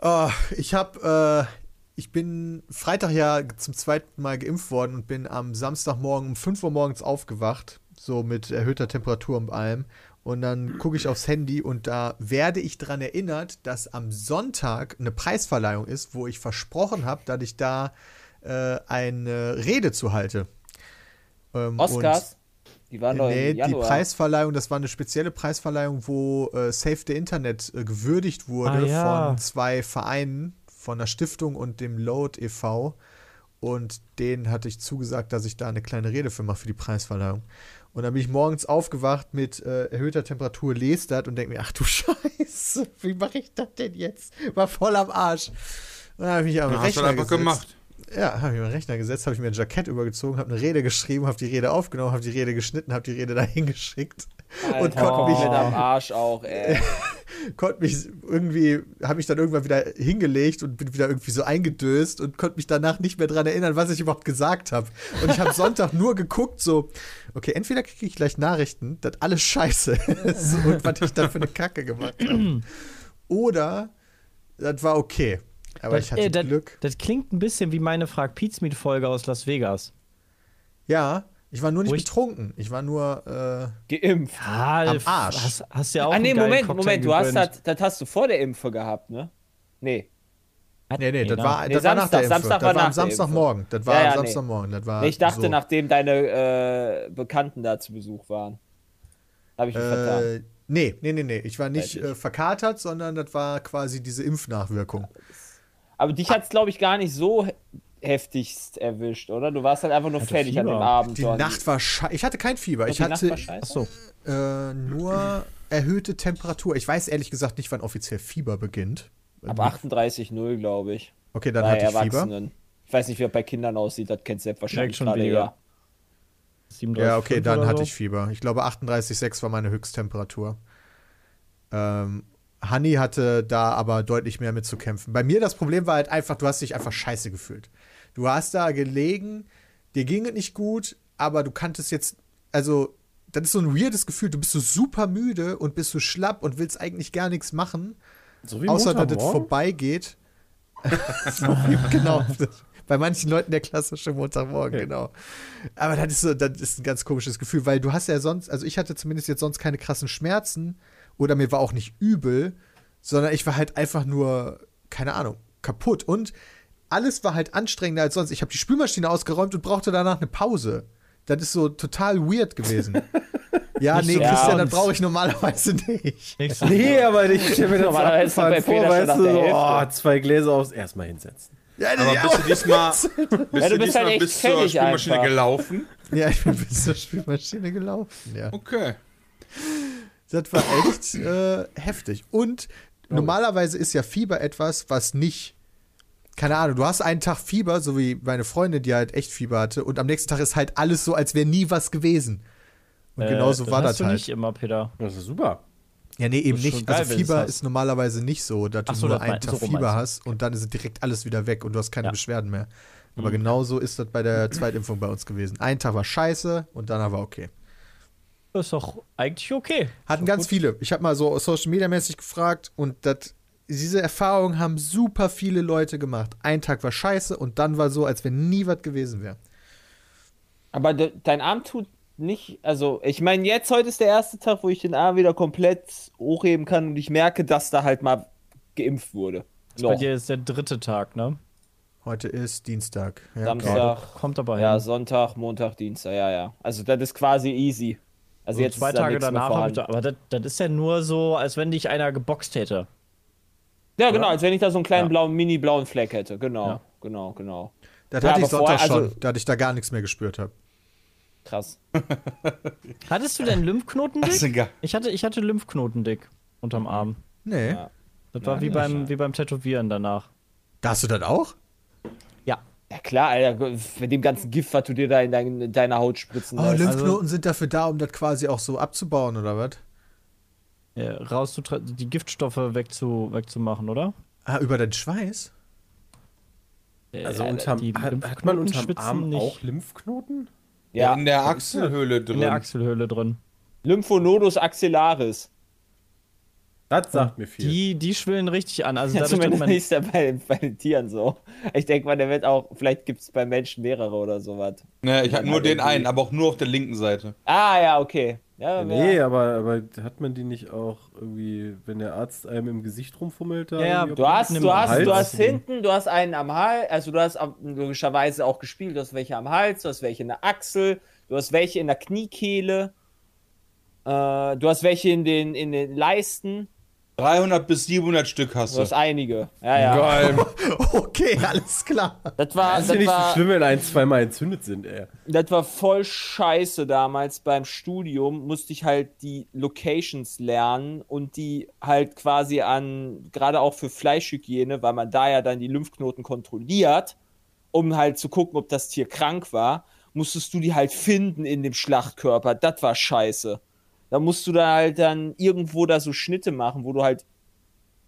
Oh, ich habe, äh, ich bin Freitag ja zum zweiten Mal geimpft worden und bin am Samstagmorgen um 5 Uhr morgens aufgewacht, so mit erhöhter Temperatur und allem. Und dann gucke ich aufs Handy und da werde ich daran erinnert, dass am Sonntag eine Preisverleihung ist, wo ich versprochen habe, dass ich da äh, eine Rede zu halte. Ähm, Oscars? Die waren doch Nee, im die. Preisverleihung, das war eine spezielle Preisverleihung, wo äh, Save the Internet äh, gewürdigt wurde Ah, ja. von zwei Vereinen von der Stiftung und dem Load e.V. Und denen hatte ich zugesagt, dass ich da eine kleine Rede für mache für die Preisverleihung. Und dann bin ich morgens aufgewacht mit äh, erhöhter Temperatur, lese das und denke mir, ach du Scheiße, wie mache ich das denn jetzt? War voll am Arsch. Und dann habe ich mich am Ja, hast du Rechner einfach gesetzt. gemacht. Ja, habe ich mir einen Rechner gesetzt, habe ich mir ein Jackett übergezogen, habe eine Rede geschrieben, habe die Rede aufgenommen, habe die Rede geschnitten, habe die Rede dahin geschickt und Alter, konnte mich, mit am Arsch auch, ey. konnte mich irgendwie, habe mich dann irgendwann wieder hingelegt und bin wieder irgendwie so eingedöst und konnte mich danach nicht mehr dran erinnern, was ich überhaupt gesagt habe. Und ich habe Sonntag nur geguckt, so, okay, entweder kriege ich gleich Nachrichten, dass alles scheiße ist und was ich dann für eine Kacke gemacht habe. Oder das war okay. Aber das, ich hatte äh, das, Glück. Das klingt ein bisschen wie meine Frag Pizmeet Folge aus Las Vegas. Ja, ich war nur nicht ich- betrunken. Ich war nur, äh, Geimpft. Ja, Am Arsch. Hast, hast ja auch Ah, nee, Moment, Cocktail Moment, du hast das, das hast du vor der Impfe gehabt, ne? Nee. Nee, nee, das na. war, Nee, das war nach der Samstag, Impfe. Samstag das war am Samstagmorgen. Das war Ja, am ja, nee. Samstagmorgen. Das war Nee, ich dachte, so. nachdem deine äh, Bekannten da zu Besuch waren. Habe ich mich vertan. Äh, nee, nee, nee, nee. Ich war nicht äh, verkatert, sondern das war quasi diese Impfnachwirkung. Aber dich hat es, glaube ich, gar nicht so he- heftigst erwischt, oder? Du warst halt einfach nur fertig an dem Fieber. Abend. Die dort. Nacht war scheiße. Ich hatte kein Fieber. Und Ich die Nacht hatte war scheiße? Achso. äh, nur erhöhte Temperatur. Ich weiß ehrlich gesagt nicht, wann offiziell Fieber beginnt. Ab 38,0 glaube ich. Okay, dann bei hatte ich Fieber. Ich weiß nicht, wie das bei Kindern aussieht, das kennst du selbstverständlich Direkt schon gerade weniger. eher. 37, Ja, okay, dann hatte so. ich Fieber. Ich glaube, 38,6 war meine Höchsttemperatur. Ähm, Hanni hatte da aber deutlich mehr mit zu kämpfen. Bei mir das Problem war halt einfach, du hast dich einfach scheiße gefühlt. Du hast da gelegen, dir ging es nicht gut, aber du kanntest jetzt, also, das ist so ein weirdes Gefühl. Du bist so super müde und bist so schlapp und willst eigentlich gar nichts machen, So wie außer dass es Montagmorgen? vorbeigeht. so wie, genau. Bei manchen Leuten der klassische Montagmorgen, Okay. genau. Aber das ist so, das ist ein ganz komisches Gefühl, weil du hast ja sonst, also ich hatte zumindest jetzt sonst keine krassen Schmerzen oder mir war auch nicht übel, sondern ich war halt einfach nur, keine Ahnung, kaputt. Und alles war halt anstrengender als sonst. Ich habe die Spülmaschine ausgeräumt und brauchte danach eine Pause. Das ist so total weird gewesen. ja, Nicht nee, so Christian, das brauche ich normalerweise nicht. Nicht so- Nee, aber ich stelle mir das abgefahren bei vor, weißt du, so, oh, zwei Gläser aufs erstmal hinsetzen. Ja, Aber ja, bist du diesmal, bist Ja, du bist diesmal halt bis zur Spülmaschine einfach. gelaufen? ja, ich bin bis zur Spülmaschine gelaufen, ja. Okay. Das war echt äh, heftig. Und normalerweise ist ja Fieber etwas, was nicht. Keine Ahnung, du hast einen Tag Fieber, so wie meine Freundin, die halt echt Fieber hatte, und am nächsten Tag ist halt alles so, als wäre nie was gewesen. Und Äh, genauso war hast das du halt. nicht immer, Peter. Das ist super. Ja, nee, eben nicht. schon geil, also Fieber ist normalerweise nicht so, dass Ach du so, nur das einen Tag so Fieber hast und dann ist direkt alles wieder weg und du hast keine Ja. Mhm. Beschwerden mehr. Aber genauso ist das bei der Zweitimpfung bei uns gewesen. Ein Tag war scheiße und danach war okay. Das ist doch eigentlich okay. Hatten ganz viele. Ich habe mal so Social Media mäßig gefragt und das, diese Erfahrung haben super viele Leute gemacht. Ein Tag war scheiße und dann war so, als wenn nie was gewesen wäre. Aber de dein Arm tut nicht, also ich meine, jetzt heute ist der erste Tag, wo ich den Arm wieder komplett hochheben kann und ich merke, dass da halt mal geimpft wurde. Bei Noch. dir ist der dritte Tag, ne? Heute ist Dienstag. Ja, Samstag, Kommt aber ja, hin. Sonntag, Montag, Dienstag, ja, ja. Also das ist quasi easy. Also So jetzt zwei Tage danach habe ich da, aber das, das ist ja nur so, als wenn dich einer geboxt hätte. Ja, genau, als wenn ich da so einen kleinen Ja. blauen, mini blauen Fleck hätte. Genau, Ja. genau, genau. Das Ja, hatte ich aber vorher- Sonntag schon, also- da ich da gar nichts mehr gespürt habe. Krass. Hattest du denn Lymphknotendick? Egal. Ich hatte, ich hatte Lymphknotendick unterm Arm. Nee. Ja. Das war wie, beim, wie beim Tätowieren danach. Da hast du das auch? Ja. Ja klar, Alter, mit dem ganzen Gift, was du dir da in, dein, in deiner Haut spritzen Oh. Lymphknoten sind dafür da, um das quasi auch so abzubauen, oder was? Äh, raus die Giftstoffe wegzu, wegzumachen, oder? Ah, über den Schweiß? Äh, Also äh, unterm, die hat, hat man unterm Arm nicht auch Lymphknoten? ja, In der Achselhöhle drin. in der Achselhöhle drin. Lymphonodus axillaris. Das sagt mir viel. Die, die schwillen richtig an. Also Ja, zumindest man, ist er bei, bei den Tieren so. Ich denke mal, der wird auch, vielleicht gibt es bei Menschen mehrere oder sowas. Ne, ich habe nur den irgendwie- einen, aber auch nur auf der linken Seite. Ah, ja, okay. Ja, Nee, ja. aber, aber hat man die nicht auch irgendwie, wenn der Arzt einem im Gesicht rumfummelt? Da Ja, ja, Du hast, du hast, Hals? du hast hinten, du hast einen am Hals, also du hast logischerweise auch gespielt, du hast welche am Hals, du hast welche in der Achsel, du hast welche in der Kniekehle, äh, du hast welche in den, in den Leisten. 300 bis 700 Stück hast Du du. hast einige. Ja, ja. Geil. Okay, alles klar. Das war, Das ist das, ja nicht so war, schlimm, wenn ein, zweimal entzündet sind, ey. das war voll scheiße damals beim Studium. Musste ich halt die Locations lernen und die halt quasi an, gerade auch für Fleischhygiene, weil man da ja dann die Lymphknoten kontrolliert, um halt zu gucken, ob das Tier krank war, musstest du die halt finden in dem Schlachtkörper. Das war scheiße. Da musst du da halt dann irgendwo da so Schnitte machen, wo du halt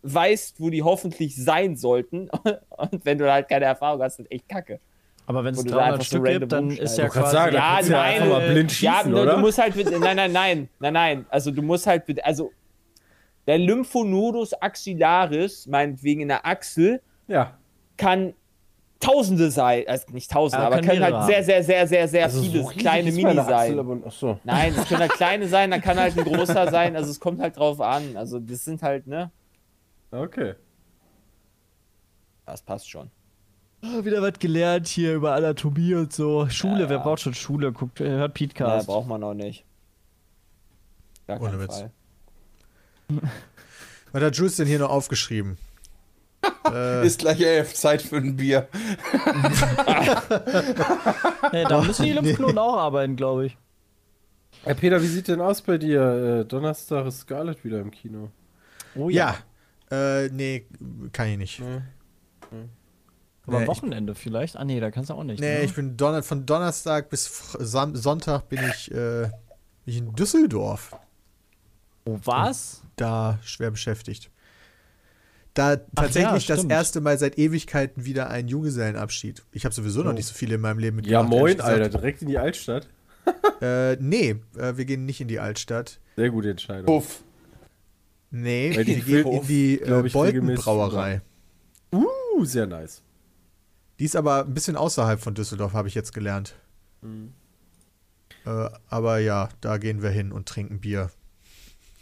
weißt, wo die hoffentlich sein sollten. Und wenn du halt keine Erfahrung hast, ist echt kacke. Aber wenn es Wo du da 300 einfach so Stück random gibt, dann ist ja quasi. sagen, da Ja, du ja nein, einfach mal äh, blind ja, schießen, ne, oder? du musst halt, mit- nein, nein, nein, nein, nein, also du musst halt, mit- also der Lymphonodus axillaris, meinetwegen in der Achsel, Ja. kann Tausende sein, also nicht Tausende, Ja, aber können können halt sehr, sehr, sehr, sehr, sehr Also viele kleine Mini sein. aber- Ach so. Nein, es können halt kleine sein, dann kann halt ein großer sein, also es kommt halt drauf an, also das sind halt, ne, Okay. das passt schon. Ah, Wieder was gelernt hier über Anatomie und so. Schule, wer braucht schon Schule? Guckt, äh, hört Ja, Petecast. braucht man auch nicht. Gar Ohne Witz. Fall. Was hat Jules denn hier noch aufgeschrieben? Äh, Ist gleich elf, Zeit für ein Bier. Hey, da müssen die Lymphknoten auch arbeiten, glaube ich. Herr Peter, wie sieht denn aus bei dir? Äh, Donnerstag ist Scarlett wieder im Kino. Oh ja. Äh, nee, kann ich nicht. Aber Nee, ich- Wochenende vielleicht? Ah, nee, da kannst du auch nicht. Nee, ne? ich bin Donner von Donnerstag bis Sam Sonntag bin ich, äh, bin ich in Düsseldorf. Oh, was? Da schwer beschäftigt. Da tatsächlich das stimmt. erste Mal seit Ewigkeiten wieder ein Junggesellenabschied. Ich habe sowieso noch nicht so viele in meinem Leben Ja, mitgemacht. moin, ehrlich gesagt. Alter. Direkt in die Altstadt. Äh, nee, äh, wir gehen nicht in die Altstadt. Sehr gute Entscheidung. Puff. Nee, wir gehen in die äh, Boltenbrauerei. Uh, sehr nice. Die ist aber ein bisschen außerhalb von Düsseldorf, habe ich jetzt gelernt. Mhm. Äh, aber ja, da gehen wir hin und trinken Bier.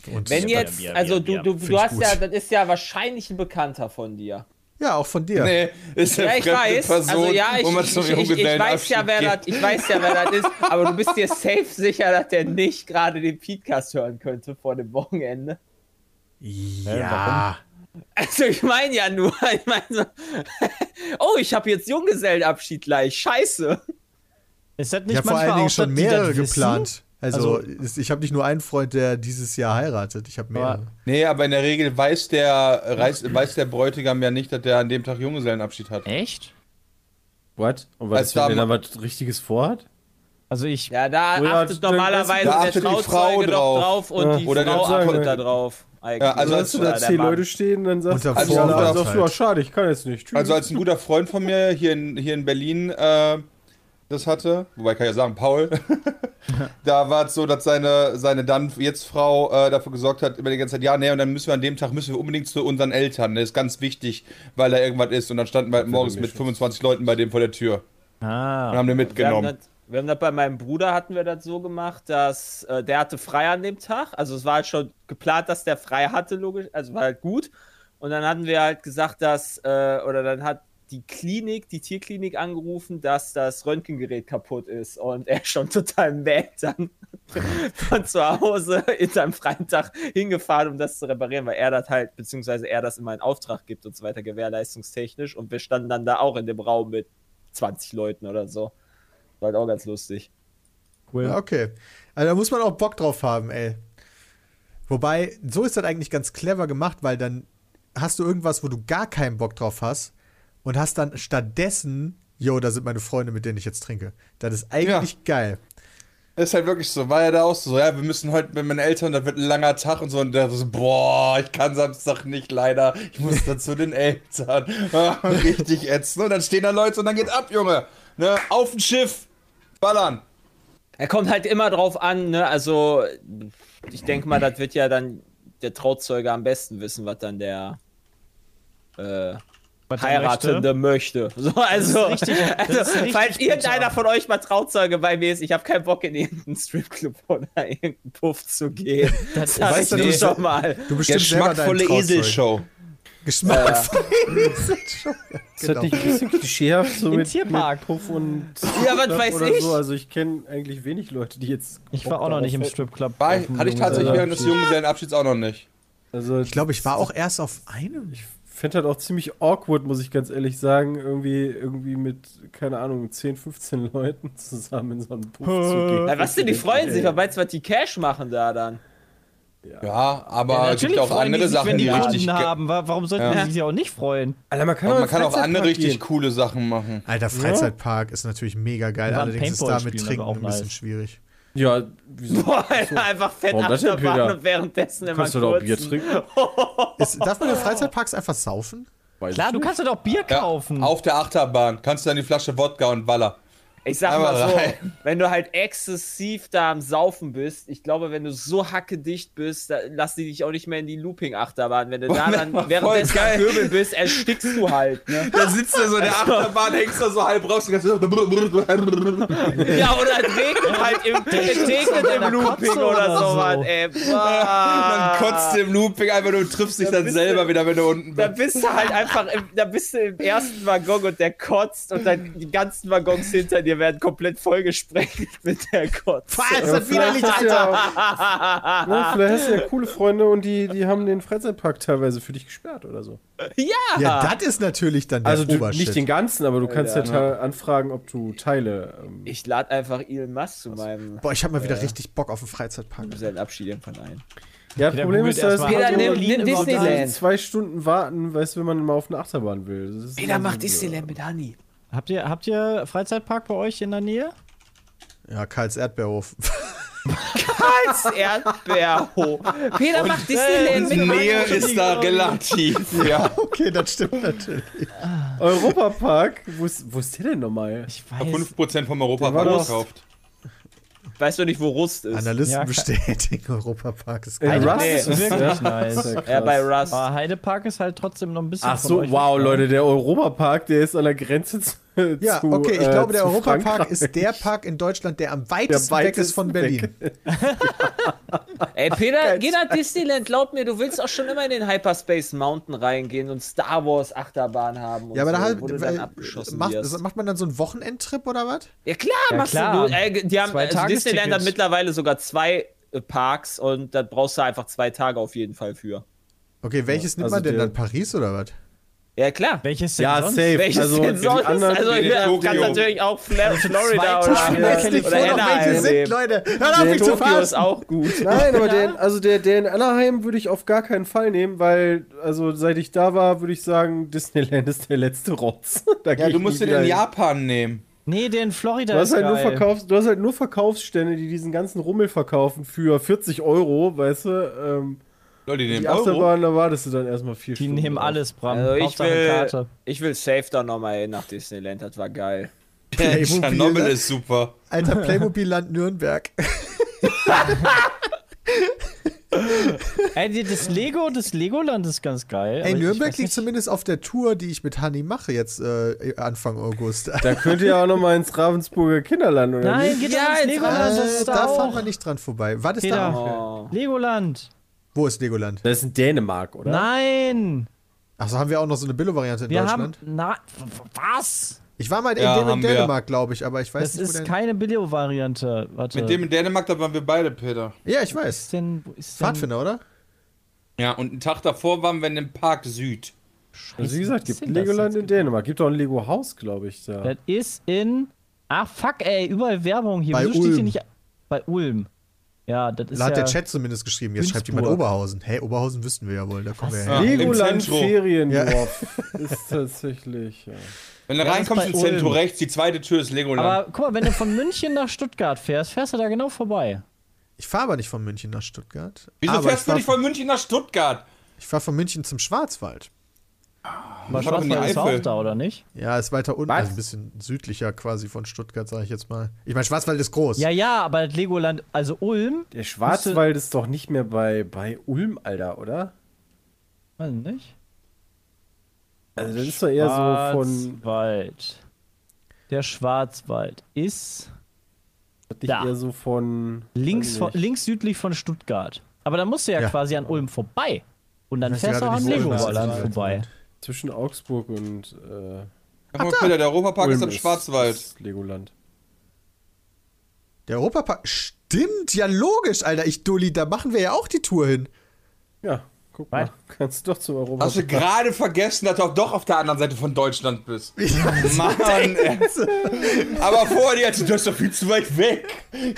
Und Wenn jetzt, Bier, also Bier, du, du, du hast gut. ja, das ist ja wahrscheinlich ein Bekannter von dir. ja, auch von dir. Nee, ist Ja, eine ich fremde weiß. Person, also ja, ich, wo man ich, ich, ich, ich weiß ja, wer das, ich weiß ja, wer das ist, aber du bist dir safe sicher, dass der nicht gerade den Podcast hören könnte vor dem Wochenende. Ja. Also ich meine ja nur, ich meine so, oh, ich habe jetzt Junggesellenabschied gleich, scheiße. Ist das nicht Ich habe vor manchmal allen Dingen schon mehrere wissen? geplant. Also, Also- ich habe nicht nur einen Freund, der dieses Jahr heiratet. Ich habe mehrere. Nee, aber in der Regel weiß der, weiß, weiß der Bräutigam ja nicht, dass der an dem Tag Junggesellenabschied hat. Echt? What? Und was Als ist, wenn der da was Richtiges vorhat? Also ich. Ja, da Oder achtet normalerweise da der achtet die Frau Trauzeuge doch drauf. drauf und Ja. die Oder Frau der sagen, achtet da drauf. Eigentlich. Ja, also Also als du da der zehn. Leute stehen, dann sagst ja, Vorbehalt dann sagst du, halt. ja, schade, ich kann jetzt nicht. Tschüss. Also als ein guter Freund von mir hier in, hier in Berlin äh, das hatte, wobei kann ich ja sagen, Paul, da war es so, dass seine, seine dann jetzt Frau äh, dafür gesorgt hat, immer die ganze Zeit, ja, nee, und dann müssen wir an dem Tag müssen wir unbedingt zu unseren Eltern. Das ist ganz wichtig, weil da irgendwas ist. Und dann standen wir halt morgens mit 25 Leuten bei dem vor der Tür und Ah. haben den Wir haben, mitgenommen. das, wir haben das bei meinem Bruder hatten wir das so gemacht, dass äh, der hatte frei an dem Tag. Also es war halt schon geplant, dass der frei hatte, logisch. Also war halt gut. Und dann hatten wir halt gesagt, dass, äh, oder dann hat die Klinik, die Tierklinik angerufen, dass das Röntgengerät kaputt ist. Und er schon total mad dann von zu Hause in seinem freien Tag hingefahren, um das zu reparieren, weil er das halt, beziehungsweise er das immer in Auftrag gibt und so weiter, gewährleistungstechnisch. Und wir standen dann da auch in dem Raum mit 20 Leuten oder so. War halt auch ganz lustig. Cool. Ja, okay. Also da muss man auch Bock drauf haben, ey. Wobei, so ist das eigentlich ganz clever gemacht, weil dann hast du irgendwas, wo du gar keinen Bock drauf hast und hast dann stattdessen, yo, da sind meine Freunde, mit denen ich jetzt trinke. Das ist eigentlich geil. Das ist halt wirklich so, war ja da auch so, ja, wir müssen heute mit meinen Eltern, das wird ein langer Tag und so, und der so, boah, ich kann Samstag nicht leider, ich muss dann zu den Eltern, Ah, richtig ätzend, und dann stehen da Leute und dann geht ab, Junge, ne, auf ein Schiff, ballern. Er kommt halt immer drauf an, ne? Also, ich denke mal, das wird ja dann der Trauzeuge am besten wissen, was dann der äh, Was Heiratende möchte. So, also, Das richtig- das also falls irgendeiner von euch mal Trauzeuge bei mir ist, ich habe keinen Bock in irgendeinen Stripclub oder irgendeinen Puff zu gehen. Das Sag weißt ich du, du- schon mal. Du bestimmt Geschmackvolle. Eselshow. Geschmackvolle Eselshow. Ist das nicht ein bisschen klischeehaft so Im mit, Tierpark. mit Puff und Ja, was weiß oder ich? so? Also ich kenne eigentlich wenig Leute, die jetzt Ich war auch noch nicht im. Stripclub. Hatte ich tatsächlich während des Junggesellenabschied. Junggesellenabschieds auch noch nicht. Also, Ich glaube, ich war auch erst auf einem. Ich fände halt auch ziemlich awkward, muss ich ganz ehrlich sagen, irgendwie, irgendwie mit, keine Ahnung, 10, 15 Leuten zusammen in so einen Puff zu gehen. Ja, was denn, die freuen sich, was meinst du, was die Cash machen da dann? Ja, aber es gibt natürlich auch andere die sich, Sachen, wenn die die richtig. Haben. Wa- Warum sollten Ja. die sich auch nicht freuen? Alter, man kann, man kann auch andere richtig gehen. coole Sachen machen. Alter, Freizeitpark ist natürlich mega geil. Ja, Allerdings ist da mit Trinken auch ein bisschen nice. schwierig. Ja, wieso? Boah, einfach fett Warum das denn, Achterbahn und währenddessen immer Kannst du doch Bier trinken? Ist, darf man in Freizeitparks einfach saufen? Weiß Klar, du nicht. kannst doch Bier Ja, kaufen. auf der Achterbahn kannst du dann die Flasche Wodka und Waller. Ich sag Einmal mal so, rein. wenn du halt exzessiv da am Saufen bist, ich glaube, wenn du so hackedicht bist, da lass die dich auch nicht mehr in die Looping-Achterbahn. Wenn du da dann währenddessen am Pöbel bist, erstickst du halt, ne? Da sitzt er so in der Achterbahn, hängst da so halb raus. Die ganze Zeit. Ja, oder es regnet halt im, regnet im Looping oder oder sowas, so. ey. Man kotzt im Looping einfach, du triffst dich dann bist selber du- wieder, wenn du unten Da bist. bist du halt einfach, im, da bist du im ersten Waggon und der kotzt und dann die ganzen Waggons hinter dir werden komplett vollgesprengt mit der Kotze. ist das widerlich, du Alter! ja, ja, vielleicht hast du ja coole Freunde und die, die haben den Freizeitpark teilweise für dich gesperrt oder so. Ja! Ja, das ist natürlich dann der Also du, nicht den ganzen, aber du kannst ja teil- anfragen, ob du Teile. Ähm, Ich lade einfach Elon Musk zu meinem Boah, ich habe mal wieder richtig Bock auf einen Freizeitpark. seinen Abschied irgendwann ein. ja, das Problem ist, dass Peter, so nimm- Disneyland. zwei Stunden warten, weißt du, wenn man mal auf eine Achterbahn will. Das ist Peter macht Disneyland mit Honey. Habt ihr, habt ihr Freizeitpark bei euch in der Nähe? Ja, Karls Erdbeerhof. Als Erdbeerhof. Peter macht Disneyland mit Nähe ist da relativ. Ja. okay, das stimmt natürlich. Europapark, wo ist, wo ist der denn nochmal? Ich weiß. 5% vom Europapark doch- gekauft. Weißt du nicht, wo Rust ist? Analysten Ja, bestätigen, Europapark ist In geil. Rust nee. ist Wirklich ja? nice. Ist ja bei Rust. Aber Heidepark ist halt trotzdem noch ein bisschen. Ach von so, euch wow? Leute, der Europapark, der ist an der Grenze zu. Ja, zu, okay, ich äh, glaube, der zu Europapark Frankreich. ist der Park in Deutschland, der am weitesten Der weg ist von weitesten Berlin. Ey, Peter, geh nach Disneyland. Glaub mir, du willst auch schon immer in den Hyperspace Mountain reingehen und Star Wars Achterbahn haben. Und Ja, aber da so, halt, wo du weil, dann abgeschossen macht, wirst. macht man dann so einen Wochenendtrip oder was? Ja klar, Ja, machst klar. du. äh, die haben, also Disneyland hat mittlerweile sogar zwei äh, Parks und da brauchst du einfach zwei Tage auf jeden Fall für. Okay, welches nimmt also man denn der- dann? Paris oder was? Ja, klar. Welches denn Ja, sonst? safe. Welches also, denn die sonst? anderen- also, Tokio. kannst natürlich auch Fla Florida zwei oder, oder, weiß nicht oder Anaheim welche sind. Leute. Hör auf, mich zu Tokio ist verarschen. auch gut. Nein, aber den, also der, der in Anaheim würde ich auf gar keinen Fall nehmen, weil, also seit ich da war, würde ich sagen, Disneyland ist der letzte Rotz. Ja, du musst den in. Japan nehmen. Nee, der in Florida Du hast, ist halt nur geil. Verkaufs-, du hast halt nur Verkaufsstände, die diesen ganzen Rummel verkaufen für 40 Euro, weißt du? Ähm, Leute, die die nehmen Euro. Achterbahn, da wartest du dann erstmal vier Die Stunden. nehmen drauf. alles, Bram. Also ich will, Karte. ich will safe da nochmal hin nach Disneyland, das war geil. Playmobil, Tschernobyl ist super. Alter, Playmobil-Land Nürnberg. Ey, die- das Lego, das Legoland ist ganz geil. Ey, Nürnberg liegt zumindest auf der Tour, die ich mit Hanni mache jetzt äh, Anfang August. Da könnt ihr auch nochmal ins Ravensburger Kinderland, oder Nein, nicht? geht Ja, ins Legoland, das Äh, da da fahren auch. wir nicht dran vorbei. Was ist Peter. da? Oh. Legoland. Wo ist Legoland? Das ist in Dänemark, oder? Nein. Achso, haben wir auch noch so eine Billo-Variante in Wir Deutschland? haben. Na, was? Ich war mal in Ja, dem in haben wir. Dänemark, glaube ich, aber ich weiß Das nicht, wo ist keine Billo-Variante. Warte. Mit dem in Dänemark, da waren wir beide, Peter. Ja, ich weiß. ist denn, ist denn Pfadfinder, oder? Ja, und einen Tag davor waren wir in dem Park Süd. Also wie gesagt, gibt das Legoland in Dänemark. Gibt auch ein Lego-Haus, glaube ich, da. Das ist in. Ach, fuck, ey, überall Werbung hier. Bei Wieso steht hier Ulm. nicht. Bei Ulm. Ja, das ist. Da hat ja, der Chat zumindest geschrieben. Jetzt schreibt Günzburg. jemand Oberhausen. Hey, Oberhausen wüssten wir ja wohl. Da kommen wir Ja. her. im Legoland. Feriendorf ist tatsächlich. Ja. Wenn du Ja, reinkommst im bei Zentrum rechts, die zweite Tür ist Legoland. Aber guck mal, wenn du von München nach Stuttgart fährst, fährst du da genau vorbei. Ich fahre aber nicht von München nach Stuttgart. Wieso aber fährst ich du nicht von München nach Stuttgart? Ich fahre von München zum Schwarzwald. Die Schwarzwald ist auch da, oder nicht? Ja, ist weiter unten, also ein bisschen südlicher quasi von Stuttgart, sage ich jetzt mal. Ich meine, Schwarzwald ist groß. Ja, ja, aber das Legoland, also Ulm, Der Schwarzwald ist doch nicht mehr bei, bei Ulm, Alter, oder? weiß nicht. Also das ist doch eher so von. Schwarzwald. Der Schwarzwald ist Nicht Da. eher so von. links, von, links südlich von Stuttgart. Aber dann musst du ja, Ja. quasi an Ulm vorbei. Und dann fährst du auch an. Legoland vorbei. Zwischen Augsburg und. Äh, Guck mal, Peter, der Europapark ist Ulm am Schwarzwald. ist Legoland. Der Europapark. Stimmt, ja logisch, Alter. Ich Dulli, da machen wir ja auch die Tour hin. Ja, Guck mal, kannst du doch zu Europa. Hast du gerade vergessen, dass du auch doch auf der anderen Seite von Deutschland bist? Mann, ey. Aber vor dir, du bist doch viel zu weit weg.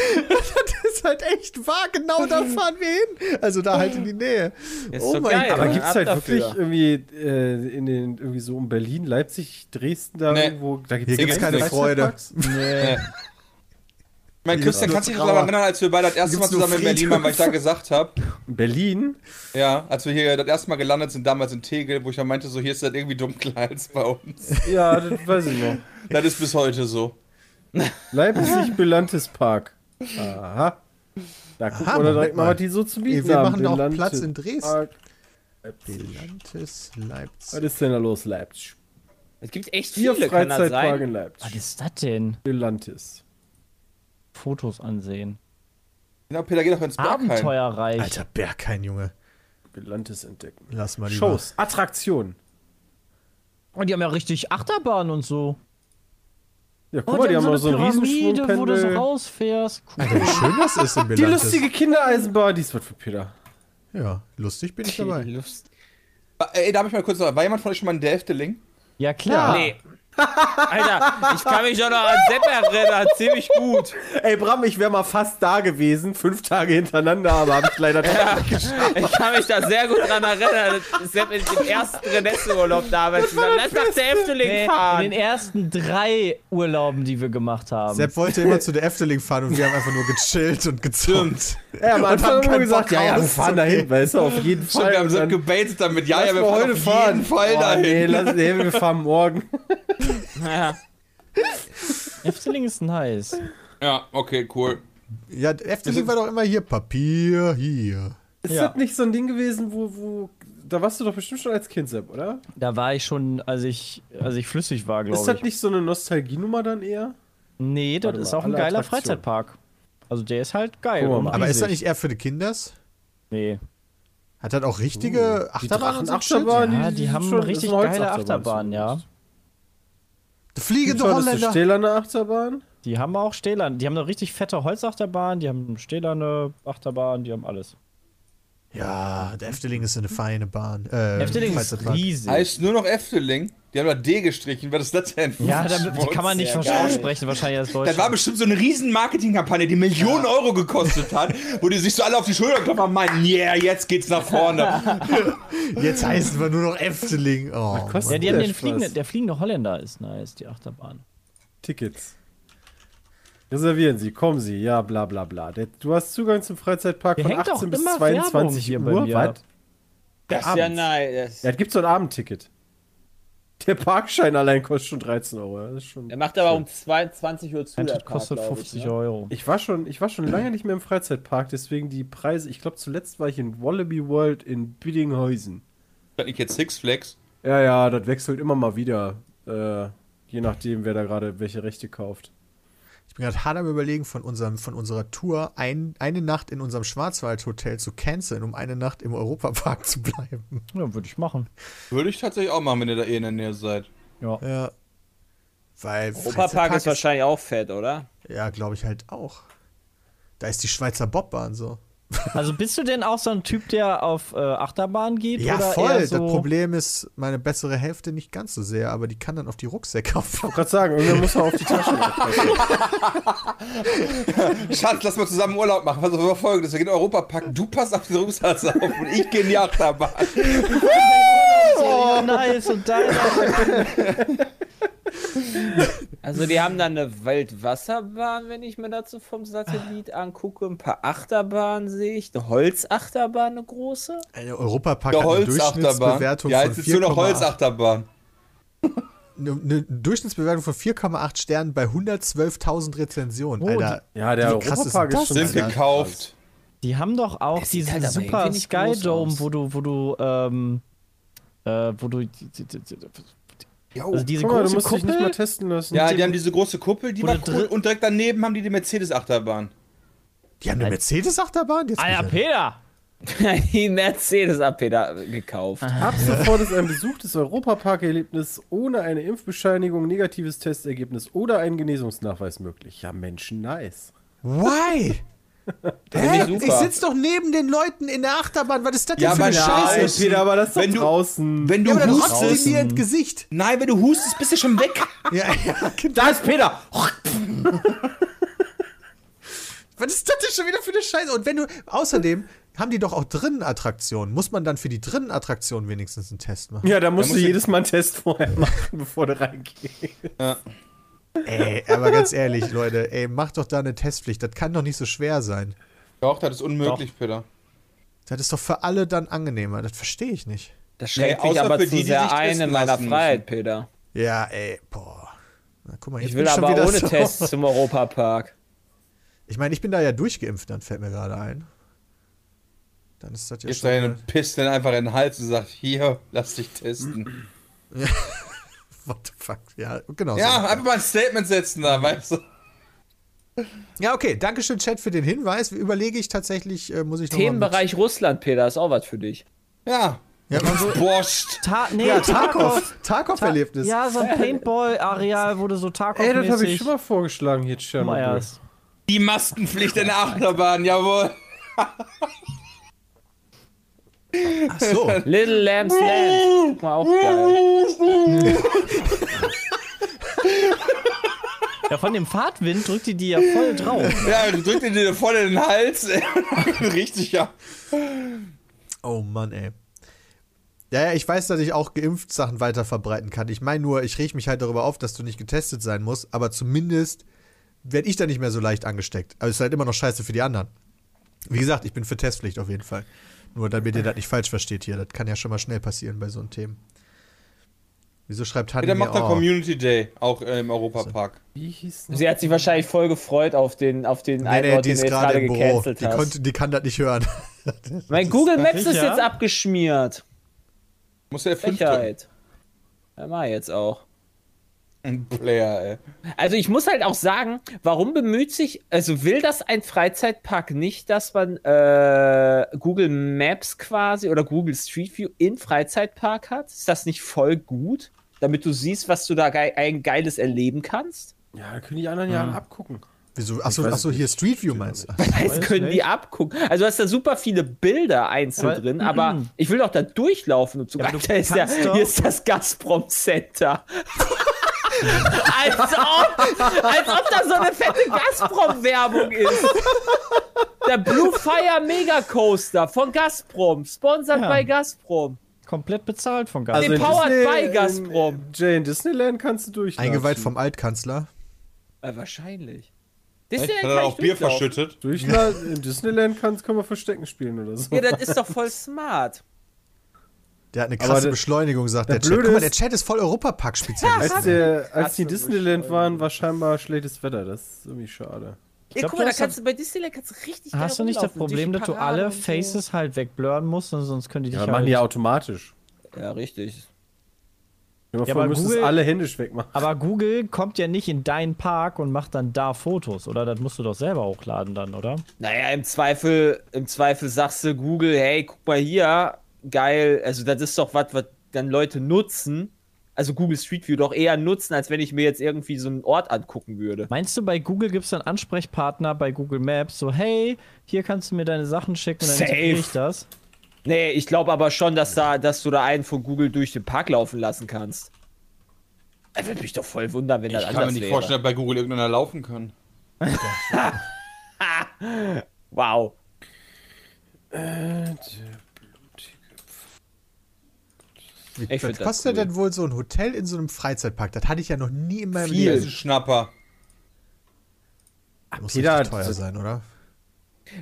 Das ist halt echt wahr, genau da fahren wir hin. Also da halt in die Nähe. Ist Oh so mein geil. Gott. Aber gibt es Ab halt dafür. wirklich irgendwie äh, in den irgendwie so um Berlin, Leipzig, Dresden da Nee. irgendwo? Da gibt's Hier gibt's keine Freude. Nee. Mein Christian, kannst du dich daran erinnern, als wir beide das erste Mal zusammen in Berlin waren, weil ich da gesagt habe, In Berlin? ja, als wir hier das erste Mal gelandet sind, damals in Tegel, wo ich ja meinte, so hier ist das irgendwie dunkler als bei uns. Ja, das weiß ich noch. Das ist bis heute so. Leipzig Belantes Park. Aha. Da gucken Aha, wir doch direkt mal, was die so zu bieten Ey, wir haben. machen auch Belantes Platz in Dresden. Park. Belantes Was Leipzig. ist denn da los, Leipzig? Es gibt echt Vier viele, kann das Freizeitpark sein? in Was Leipzig. ist das denn? Belantes. Fotos ansehen. Genau, Peter, geh doch ins Bergheim. Abenteuerreich. Alter, Berghain, Junge. Belantes entdecken. Lass mal lieber. Shows, Attraktionen. Und die haben ja richtig Achterbahn und so. Ja, guck Oh, mal, die haben so noch so eine einen Pyramide, wo du so rausfährst. Cool. Alter, wie schön das ist in Die lustige Kindereisenbahn, die ist was für Peter. Ja, lustig bin ich dabei. Lust. Ey, darf ich mal kurz noch, war jemand von euch schon mal in der Efteling? Ja, klar. Nee. Alter, ich kann mich doch noch an Sepp erinnern, ziemlich gut. Ey, Bram, ich wäre mal fast da gewesen, fünf Tage hintereinander, aber habe ich leider Ja, ich kann mich da sehr gut dran erinnern. Sepp in dem ersten Renesse-Urlaub damals gesagt, lass nach der Efteling Nee, in fahren. den ersten drei Urlauben, die wir gemacht haben. Sepp wollte immer zu der Efteling fahren und wir haben einfach nur gechillt und gezockt. Ja, am Und Anfang haben haben wir keinen gesagt, ja, ja, wir fahren dahin, weißt du, auf jeden Stimmt, Fall. wir haben so gebaitet damit, ja, ja, wir fahren heute auf fahren. jeden Fall oh, dahin. Nee, lass, nee, wir fahren morgen. Ja. Efteling ist nice. Ja, okay, cool. Ja, Efteling war doch immer hier Papier, hier. Ist Ja. das nicht so ein Ding gewesen, wo, wo. Da warst du doch bestimmt schon als Kind, Sepp, oder? Da war ich schon, als ich, als ich flüssig war, Ist glaube das ich. nicht so eine Nostalgienummer dann eher? Nee, das Warte ist mal, auch ein geiler Attraktionen. Freizeitpark. Also der ist halt geil. Mal. Aber ist das nicht eher für die Kinders? Nee. Hat das auch richtige Achterbahnen und so Drachenachterbahn, Shit? Ja, die sind haben schon- richtig ist eine geile Achterbahnen, ja. Der fliegende eine Holländer. stählerne Achterbahn? Die haben auch Stählern. Die haben eine richtig fette Holzachterbahn, die haben eine stählerne Achterbahn, die haben alles. Ja, der Efteling ist eine feine Bahn. Äh, Efteling ist riesig. Heißt nur noch Efteling. Die haben da D gestrichen. Ist das denn? ja, damit, die kann man nicht aussprechen, wahrscheinlich als Deutsch. Das war bestimmt so eine riesen Marketingkampagne, die Millionen Euro gekostet hat, wo die sich so alle auf die Schulter klopfen und meinten, yeah, jetzt geht's nach vorne. Jetzt heißen wir nur noch Efteling. Oh, ja, die haben der den fliegende, der fliegende Holländer ist nice, die Achterbahn. Tickets. Reservieren Sie, kommen Sie, ja, bla bla bla. Der, du hast Zugang zum Freizeitpark Hier von hängt doch 18 bis immer Werbung 22 hier bei Uhr. mir. Was? Das ist ja nice. Ja, es gibt so ein Abendticket. Der Parkschein allein kostet schon 13 Euro. Das ist schon Der macht aber um 22 Uhr zu. der Park, kostet glaub 50 ich, ne? Euro. ich war schon, ich war schon lange nicht mehr im Freizeitpark, deswegen die Preise. Ich glaube, zuletzt war ich in Wallaby World in Biddinghausen. Kann ich jetzt Six Flags? Ja, ja, das wechselt immer mal wieder. Äh, je nachdem, wer da gerade welche Rechte kauft. Ich bin gerade hart am überlegen, von, unserem, von unserer Tour ein, eine Nacht in unserem Schwarzwaldhotel zu canceln, um eine Nacht im Europapark zu bleiben. Ja, würde ich machen. Würde ich tatsächlich auch machen, wenn ihr da eh in der Nähe seid. Ja. Ja. Weil Europapark Freizeitpark ist wahrscheinlich auch fett, oder? Ja, glaube ich halt auch. Da ist die Schweizer Bobbahn so. Also bist du denn auch so ein Typ, der auf äh, Achterbahn geht? Ja, oder voll. Eher so Das Problem ist, meine bessere Hälfte nicht ganz so sehr, aber die kann dann auf die Rucksäcke auf. Ich wollte gerade sagen, irgendwann muss man auf die Taschen aufpassen. Schatz, lass mal zusammen Urlaub machen. Pass auf, folgendes. Wir gehen in den Europapark, du passt auf den Rucksack auf und ich gehe in die Achterbahn. oh, nice und deiner. Also die haben dann eine Waldwasserbahn, wenn ich mir dazu vom Satellit angucke. Ein paar Achterbahnen sehe ich. Eine Holzachterbahn, eine große. Eine Europapark Der hat eine. Durchschnittsbewertung Ja, von jetzt ist nur noch 4,8. Holzachterbahn. Eine, eine Durchschnittsbewertung von 4,8 Sternen bei 112.000 Rezensionen. Oh, Alter, Ja, der Europapark ist ist schon gekauft. Die haben doch auch diesen halt super Skydome, aus. wo du, wo du, ähm, äh, wo du, also diese Guck mal, du große musst dich nicht mal Kuppel, testen lassen. Ja, die haben diese große Kuppel, die war cool. Und direkt daneben haben die die Mercedes-Achterbahn. Die haben eine Mercedes-Achterbahn? Ich- Peter! die Mercedes AP da gekauft. Ab sofort ist ein Besuch des Europapark-Erlebnis ohne eine Impfbescheinigung, negatives Testergebnis oder einen Genesungsnachweis möglich. Ja, Mensch, nice. Why? Hä? Ich sitze doch neben den Leuten in der Achterbahn. Was ist das denn Ja, für eine ja, Scheiße? ey, Peter, aber das ist Wenn doch du- draußen. Wenn du Ja, aber dann rotzt hustest. die mir ins Gesicht. Nein, wenn du hustest, bist du schon weg. Ja, ja, genau. da ist Peter! Was ist das denn schon wieder für eine Scheiße? Und wenn du, außerdem haben die doch auch drinnen Attraktionen. Muss man dann für die drinnen Attraktionen wenigstens einen Test machen? Ja, da musst musst du du- jedes Mal einen Test vorher machen, bevor du reingehst. Ey, aber ganz ehrlich, Leute, ey, macht doch da eine Testpflicht. Das kann doch nicht so schwer sein. Doch, das ist unmöglich, Peter. Das ist doch für alle dann angenehmer. Das verstehe ich nicht. Das schränkt Nee, außer aber für zu die, die sehr sich ein in meiner Freiheit, Peter. Ja, ey, boah. Na, guck mal, Ich will schon aber wieder ohne so. Tests zum Europapark. Ich meine, ich bin da ja durchgeimpft, dann fällt mir gerade ein. Dann ist das ja Jetzt schon. deine mal- pisst dann einfach in den Hals und sagt, hier, lass dich testen. What the fuck? Ja, genau. Ja, so. einfach mal ein Statement setzen da, weißt du. ja, okay. Dankeschön, Chat, für den Hinweis. Überlege ich tatsächlich, äh, muss ich noch mal Themenbereich Russland, Peter, ist auch was für dich. Ja. Mit, ja, so, Borscht. Ta nee, ja, Tarkov. Tarkov-Erlebnis. Ja, so ein Paintball-Areal, wo du so Tarkov Ey, das habe ich schon mal vorgeschlagen hier, Tschernobyl. Meyers. Die Maskenpflicht in der Achterbahn, jawohl. Ach so. Little Lambs Land. Guck mal, auch geil. Ja, von dem Fahrtwind drückt die die ja voll drauf. Ja, du drückst dir voll in den Hals. Richtig, ja. Oh Mann, ey. Ja, ja, ich weiß, dass ich auch geimpft Sachen weiter verbreiten kann. Ich meine nur, ich reg mich halt darüber auf, dass du nicht getestet sein musst, aber zumindest werde ich da nicht mehr so leicht angesteckt. Aber es ist halt immer noch scheiße für die anderen. Wie gesagt, ich bin für Testpflicht auf jeden Fall. Nur damit ihr das nicht falsch versteht hier. Das kann ja schon mal schnell passieren bei so einem Themen. Wieso schreibt Hanni Der macht da oh, Community Day, auch äh, im Europapark. Wie hieß denn? Sie hat sich wahrscheinlich voll gefreut auf den, auf den Nee, einen nee, Ort, die den ist gerade gerade im Büro. Die, konnte, die kann das nicht hören. mein Google Maps ist jetzt abgeschmiert. Muss der F5 drücken. Frechheit. Ja, mach jetzt auch. Ein Player, ey. Also ich muss halt auch sagen, warum bemüht sich, also will das ein Freizeitpark nicht, dass man äh, Google Maps quasi oder Google Street View in Freizeitpark hat? Ist das nicht voll gut? Damit du siehst, was du da ge ein geiles erleben kannst? Ja, da können die anderen ja alle abgucken. Wieso? Achso, achso hier Street View meinst du? Das können die abgucken. Also du hast da super viele Bilder einzeln Aber- drin, aber ich will doch da durchlaufen und so. Ja, da ist doch- hier ist das Gazprom Center. als, ob, als ob da so eine fette Gazprom-Werbung ist. Der Blue Fire Mega Coaster von Gazprom, sponsert Ja. bei Gazprom. Komplett bezahlt von. Also- in Powered Disney- by in- Gazprom. Jay, in Disneyland kannst du durch. Eingeweiht vom Altkanzler. Äh, wahrscheinlich. Hat Disneyland er kann auch ich Bier verschüttet? Durchladen. In Disneyland kannst, kann man Verstecken spielen oder so. Ja, das ist doch voll smart. Der hat eine krasse der- Beschleunigung, sagt der der Chat. Guck mal, der ist- Chat ist voll Europapark-Spezialist. Als, der, als die Disneyland waren, war scheinbar schlechtes Wetter. Das ist irgendwie schade. Ja, glaub, guck mal, da hast kannst du bei Disneyland kannst du richtig geil Hast du nicht das Problem, dass du alle und so. Faces halt wegblurren musst, und sonst können die dich Ja, halt... machen die automatisch. Ja, richtig. Ja, vor, aber Google- alle händisch wegmachen. Aber Google kommt ja nicht in deinen Park und macht dann da Fotos, oder? Das musst du doch selber hochladen dann, oder? Naja, im Zweifel, im Zweifel sagst du Google, hey, guck mal hier, geil, also das ist doch was, was dann Leute nutzen. Also Google Street View doch eher nutzen, als wenn ich mir jetzt irgendwie so einen Ort angucken würde. Meinst du, bei Google gibt es dann Ansprechpartner bei Google Maps, so, hey, hier kannst du mir deine Sachen schicken und dann integriere ich das? Nee, ich glaube aber schon, dass da, dass du da einen von Google durch den Park laufen lassen kannst. Das würde mich doch voll wundern, wenn das Ich anders kann mir nicht wäre. vorstellen, dass bei Google irgendeiner laufen kann. Wow. Wie, Ich was das kostet cool. denn wohl so ein Hotel in so einem Freizeitpark? Das hatte ich ja noch nie in meinem Viel. Leben. ein Schnapper. Muss Peter, richtig teuer sein, oder?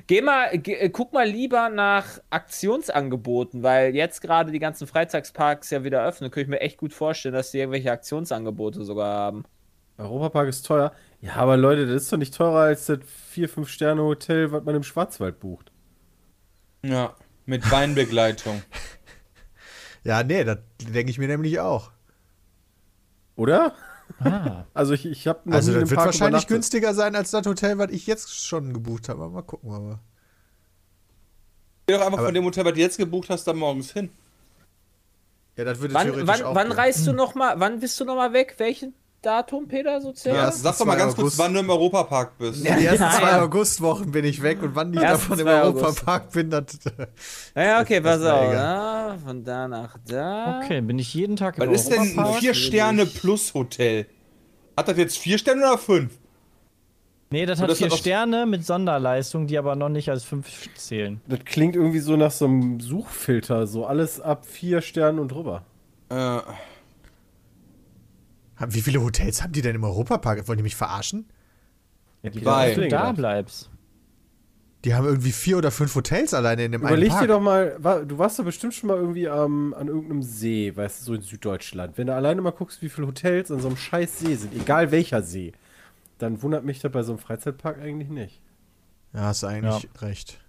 Geh mal, geh, äh, guck mal lieber nach Aktionsangeboten, weil jetzt gerade die ganzen Freizeitparks ja wieder öffnen. Könnte ich mir echt gut vorstellen, dass die irgendwelche Aktionsangebote sogar haben. Europapark ist teuer. Ja, aber Leute, das ist doch nicht teurer als das 4-5-Sterne-Hotel, was man im Schwarzwald bucht. Ja. Mit Weinbegleitung. Ja, nee, das denke ich mir nämlich auch. Oder? Ah. Also ich, ich habe noch Also das wird Park wahrscheinlich günstiger sein als das Hotel, was ich jetzt schon gebucht habe. Aber Mal gucken wir mal. Geh doch einfach Aber- von dem Hotel, was du jetzt gebucht hast, da morgens hin. Ja, das würde Wann, theoretisch wann, auch wann gehen. reist du noch mal, wann bist du noch mal weg? Welchen Datum, Peter, so circa? Ja, sag doch mal ganz kurz, wann du im Europapark bist. Die ersten Nein. zwei Augustwochen bin ich weg und wann ich Ersten davon im August. Europapark bin, das. Naja, okay, Das pass auf. egal. Ja, von da nach da. Okay, bin ich jeden Tag im Was ist denn ein Europapark? 4-Sterne-Plus-Hotel? Hat das jetzt 4 Sterne oder 5? Nee, das hat das vier hat Sterne mit Sonderleistung, die aber noch nicht als fünf zählen. Das klingt irgendwie so nach so einem Suchfilter, so alles ab vier Sternen und drüber. Äh, Wie viele Hotels haben die denn im Europapark? Wollen die mich verarschen? Ja, die. Dass du da bleibst. Die haben irgendwie vier oder fünf Hotels alleine in dem Überleg einen dir Park. doch mal, du warst doch bestimmt schon mal irgendwie am- an irgendeinem See, weißt du, so in Süddeutschland. Wenn du alleine mal guckst, wie viele Hotels an so einem scheiß See sind, egal welcher See, dann wundert mich das bei so einem Freizeitpark eigentlich nicht. Ja, hast du eigentlich recht.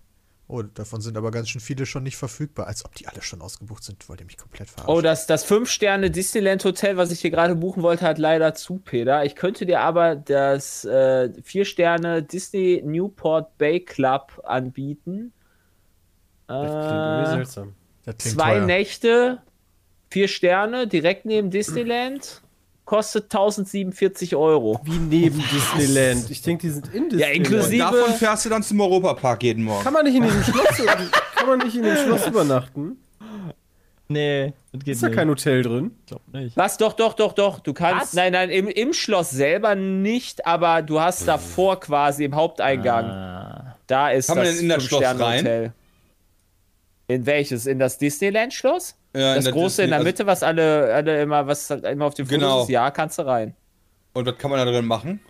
Oh, davon sind aber ganz schön viele schon nicht verfügbar. Als ob die alle schon ausgebucht sind. Wollt ihr mich komplett verarschen? Oh, das, das 5-Sterne-Disneyland-Hotel, was ich hier gerade buchen wollte, hat leider zu, Peter. Ich könnte dir aber das äh, 4-Sterne-Disney Newport Bay Club anbieten. Das klingt irgendwie Äh, seltsam. das klingt zwei teuer. Nächte, vier Sterne, direkt neben Disneyland. Kostet 1047 Euro. Wie neben Disneyland. Ich denke, die sind in Disneyland. inklusive- und davon fährst du dann zum Europapark jeden Morgen. Kann man nicht in diesem Schloss, kann man nicht in dem Schloss übernachten? Nee, das geht Ist da nicht. kein Hotel drin? Ich glaub nicht. Was? Doch, doch, doch, doch. Du kannst. Was? Nein, nein, im, im Schloss selber nicht, aber du hast davor quasi im Haupteingang. Ah. Da ist Kann man das denn in das Schloss Fünf-Sterne-Hotel. In welches? In das Disneyland-Schloss? Ja, in das der große in der Disney- Mitte, was alle, alle immer, was halt immer auf dem Foto Genau. ist? Ja, kannst du rein. Und was kann man da drin machen?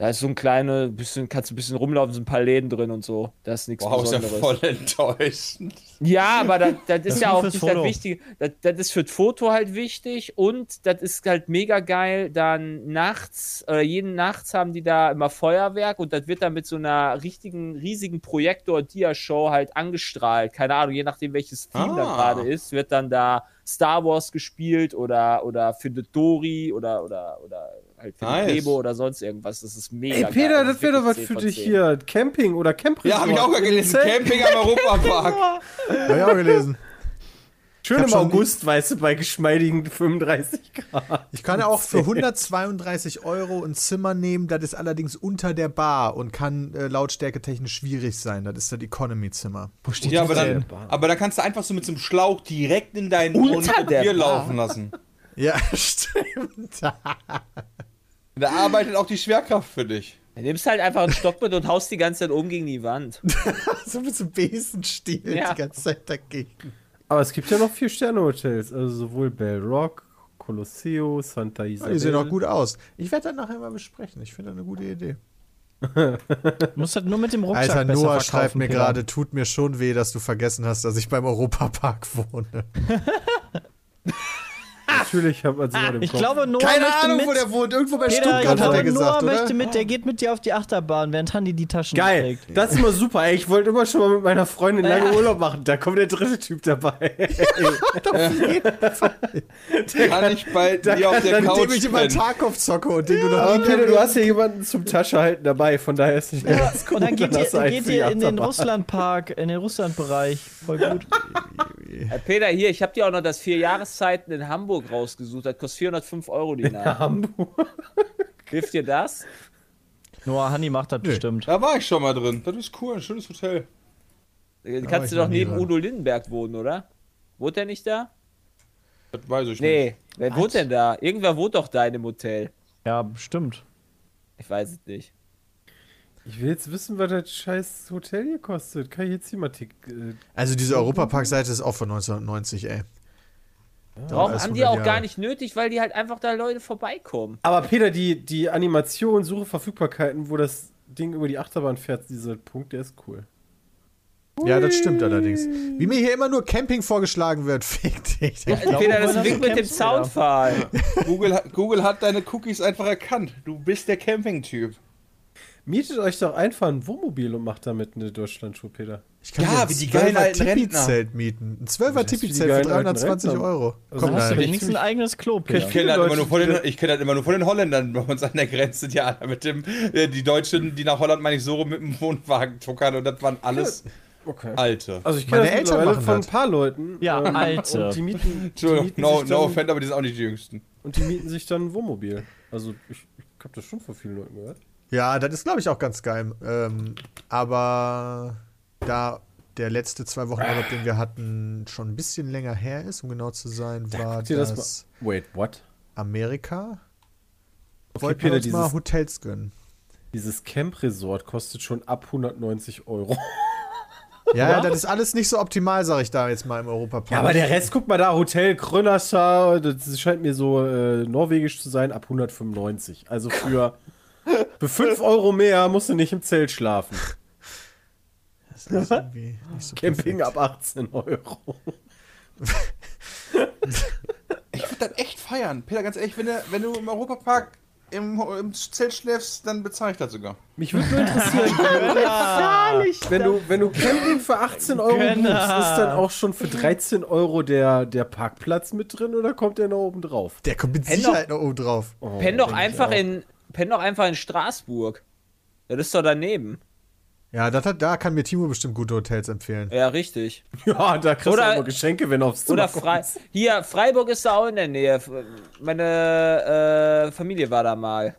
Da ist so ein kleine, bisschen, kannst du ein bisschen rumlaufen, sind ein paar Läden drin und so. Das ist nichts Wow, ist ja Besonderes. voll enttäuschend. Ja, aber das, das ist ist ja auch nicht das Foto. Wichtige. Das, das ist für das Foto halt wichtig und das ist halt mega geil. Dann nachts, oder jeden Nachts haben die da immer Feuerwerk und das wird dann mit so einer richtigen, riesigen Projektor-Dia-Show halt angestrahlt. Keine Ahnung, je nachdem welches Team da Ah. gerade ist, wird dann da Star Wars gespielt oder, oder findet Dory oder, oder, oder halt findet Nice. Oder sonst irgendwas. Das ist mega Ey, geil. Peter, Das das ist wäre doch was für 10 von dich 10. hier. Camping oder Campresort. Ja, habe ich auch gerade gelesen. Camping am Europapark. Hab ich auch gelesen. Schön im August, weißt du, bei geschmeidigen 35 Grad. Ich kann ja auch für 132 Euro ein Zimmer nehmen, das ist allerdings unter der Bar und kann äh, lautstärke technisch schwierig sein. Das ist das Economy-Zimmer. Wo steht Ja, das aber denn? dann, aber da kannst du einfach so mit so einem Schlauch direkt in deinen Unter Bier Bar? laufen lassen. Ja, stimmt. Da arbeitet auch die Schwerkraft für dich. Du nimmst halt einfach einen Stock mit und haust die ganze Zeit oben gegen die Wand. so mit so Besenstiel Ja. die ganze Zeit dagegen. Aber es gibt ja noch vier Sterne-Hotels. Also sowohl Bell Rock, Colosseo, Santa Ja, Isabel. die sehen auch gut aus. Ich werde das nachher mal besprechen. Ich finde das eine gute Idee. Du musst das nur mit dem Rucksack Alter, Noah schreibt mir gerade, tut mir schon weh, dass du vergessen hast, dass ich beim Europapark wohne. Natürlich hat man sogar den Ich Kopf. glaube, Noah Keine möchte Ahnung, mit. wo der wohnt. Irgendwo bei Peter, ich Stuttgart hat glaube, er gesagt, Noah oder? möchte mit, der geht mit dir auf die Achterbahn, während Handy die Taschen Geil, trägt. das ist immer super. Ey, ich wollte immer schon mal mit meiner Freundin lange Urlaub machen. Da kommt der dritte Typ dabei. Kann ich bei da dir auf kann der Couch ich immer. Tarkov zocke und den du noch Aber Peter, du hast ja jemanden zum Taschehalten dabei, von daher ist nicht Ja, ganz gut. und dann geht ihr, geht ihr in den. Russlandpark, in den Russlandbereich. Voll gut. Äh, Peter, hier, ich habe dir auch noch das vier Jahreszeiten in Hamburg rausgesucht. Das kostet 405 Euro die Nacht. Hamburg. Hilft dir das? Noah, Hanni macht das bestimmt. Da war ich schon mal drin. Das ist cool, ein schönes Hotel. Äh, war Kannst du doch neben dran. Udo Lindenberg wohnen, oder? Wohnt der nicht da? Das weiß ich nicht. Nee, wer wohnt denn da? Irgendwer wohnt doch da in dem Hotel. Ja, bestimmt. Ich weiß es nicht. Ich will jetzt wissen, was das scheiß Hotel hier kostet. Kann ich jetzt hier mal tick, äh, Also diese Europapark-Seite ist auch von 1990, ey. Warum alles haben die 100 auch Jahre. gar nicht nötig, weil die halt einfach da Leute vorbeikommen. Aber Peter, die, die Animation, Suche Verfügbarkeiten, wo das Ding über die Achterbahn fährt, dieser Punkt, der ist cool. Ja, das stimmt allerdings. Wie mir hier immer nur Camping vorgeschlagen wird, fick dich. Äh, glaube, Peter, das Weg mit dem. Soundfall. Google, Google hat deine Cookies einfach erkannt. Du bist der Camping-Typ. Mietet euch doch einfach ein Wohnmobil und macht damit eine Deutschlandtour, Peter. Ich kann Ja, wie die geilen 12er alten Rentner. Mieten. Ein 12er heißt, wie die Tipi-Zelt für geilen alten 320 Rentner? Euro. Also Komm, hast du wenigstens ein eigenes Klo, Peter? Ich kenne das, Leute, immer nur von den- die- ich kenn das immer nur von den Holländern bei uns an der Grenze, die alle mit dem, äh, die Deutschen, die nach Holland, meine ich, so rum mit dem Wohnwagen tuckern und das waren alles Okay. Alte. Also ich kenne Meine das Eltern von ein paar Leuten. Ja, alte. Und die mieten, die Entschuldigung, mieten no, no offense, aber die sind auch nicht die jüngsten. Und die mieten sich dann ein Wohnmobil. Also ich, ich habe das schon von vielen Leuten gehört. Ja, das ist, glaube ich, auch ganz geil. Ähm, aber da der letzte zwei Wochen Urlaub, den wir hatten, schon ein bisschen länger her ist, um genau zu sein, war dir das, das mal. Wait, what? Amerika. Okay, Wollten Peter, wir uns mal dieses, Hotels gönnen. dieses Camp-Resort kostet schon ab 190 Euro. Ja, ja, das ist alles nicht so optimal, sage ich da jetzt mal im Europapark. Ja, aber der Rest, guck mal da, Hotel Krönascha, das scheint mir so äh, norwegisch zu sein, ab 195. Also für, für 5 Euro mehr musst du nicht im Zelt schlafen. das ist irgendwie nicht so Camping perfekt. ab 18 Euro. Ich würde das echt feiern. Peter, ganz ehrlich, wenn du, wenn du im Europapark im, im Zelt schläfst, dann bezahle ich das sogar. Mich würde nur interessieren, wenn du, wenn du Camping für 18 Euro buchst, Gönner. ist dann auch schon für 13 Euro der, der Parkplatz mit drin oder kommt der noch oben drauf? Der kommt mit Sicherheit noch oben drauf. Oh, Penn doch einfach in, penn doch einfach in Straßburg. Das ist doch daneben. Ja, das hat, da kann mir Timo bestimmt gute Hotels empfehlen. Ja, richtig. Ja, da kriegst Oder- du immer Geschenke, wenn du aufs Zimmer Oder Frei kommst. hier, Freiburg ist da auch in der Nähe. Meine äh, Familie war da mal.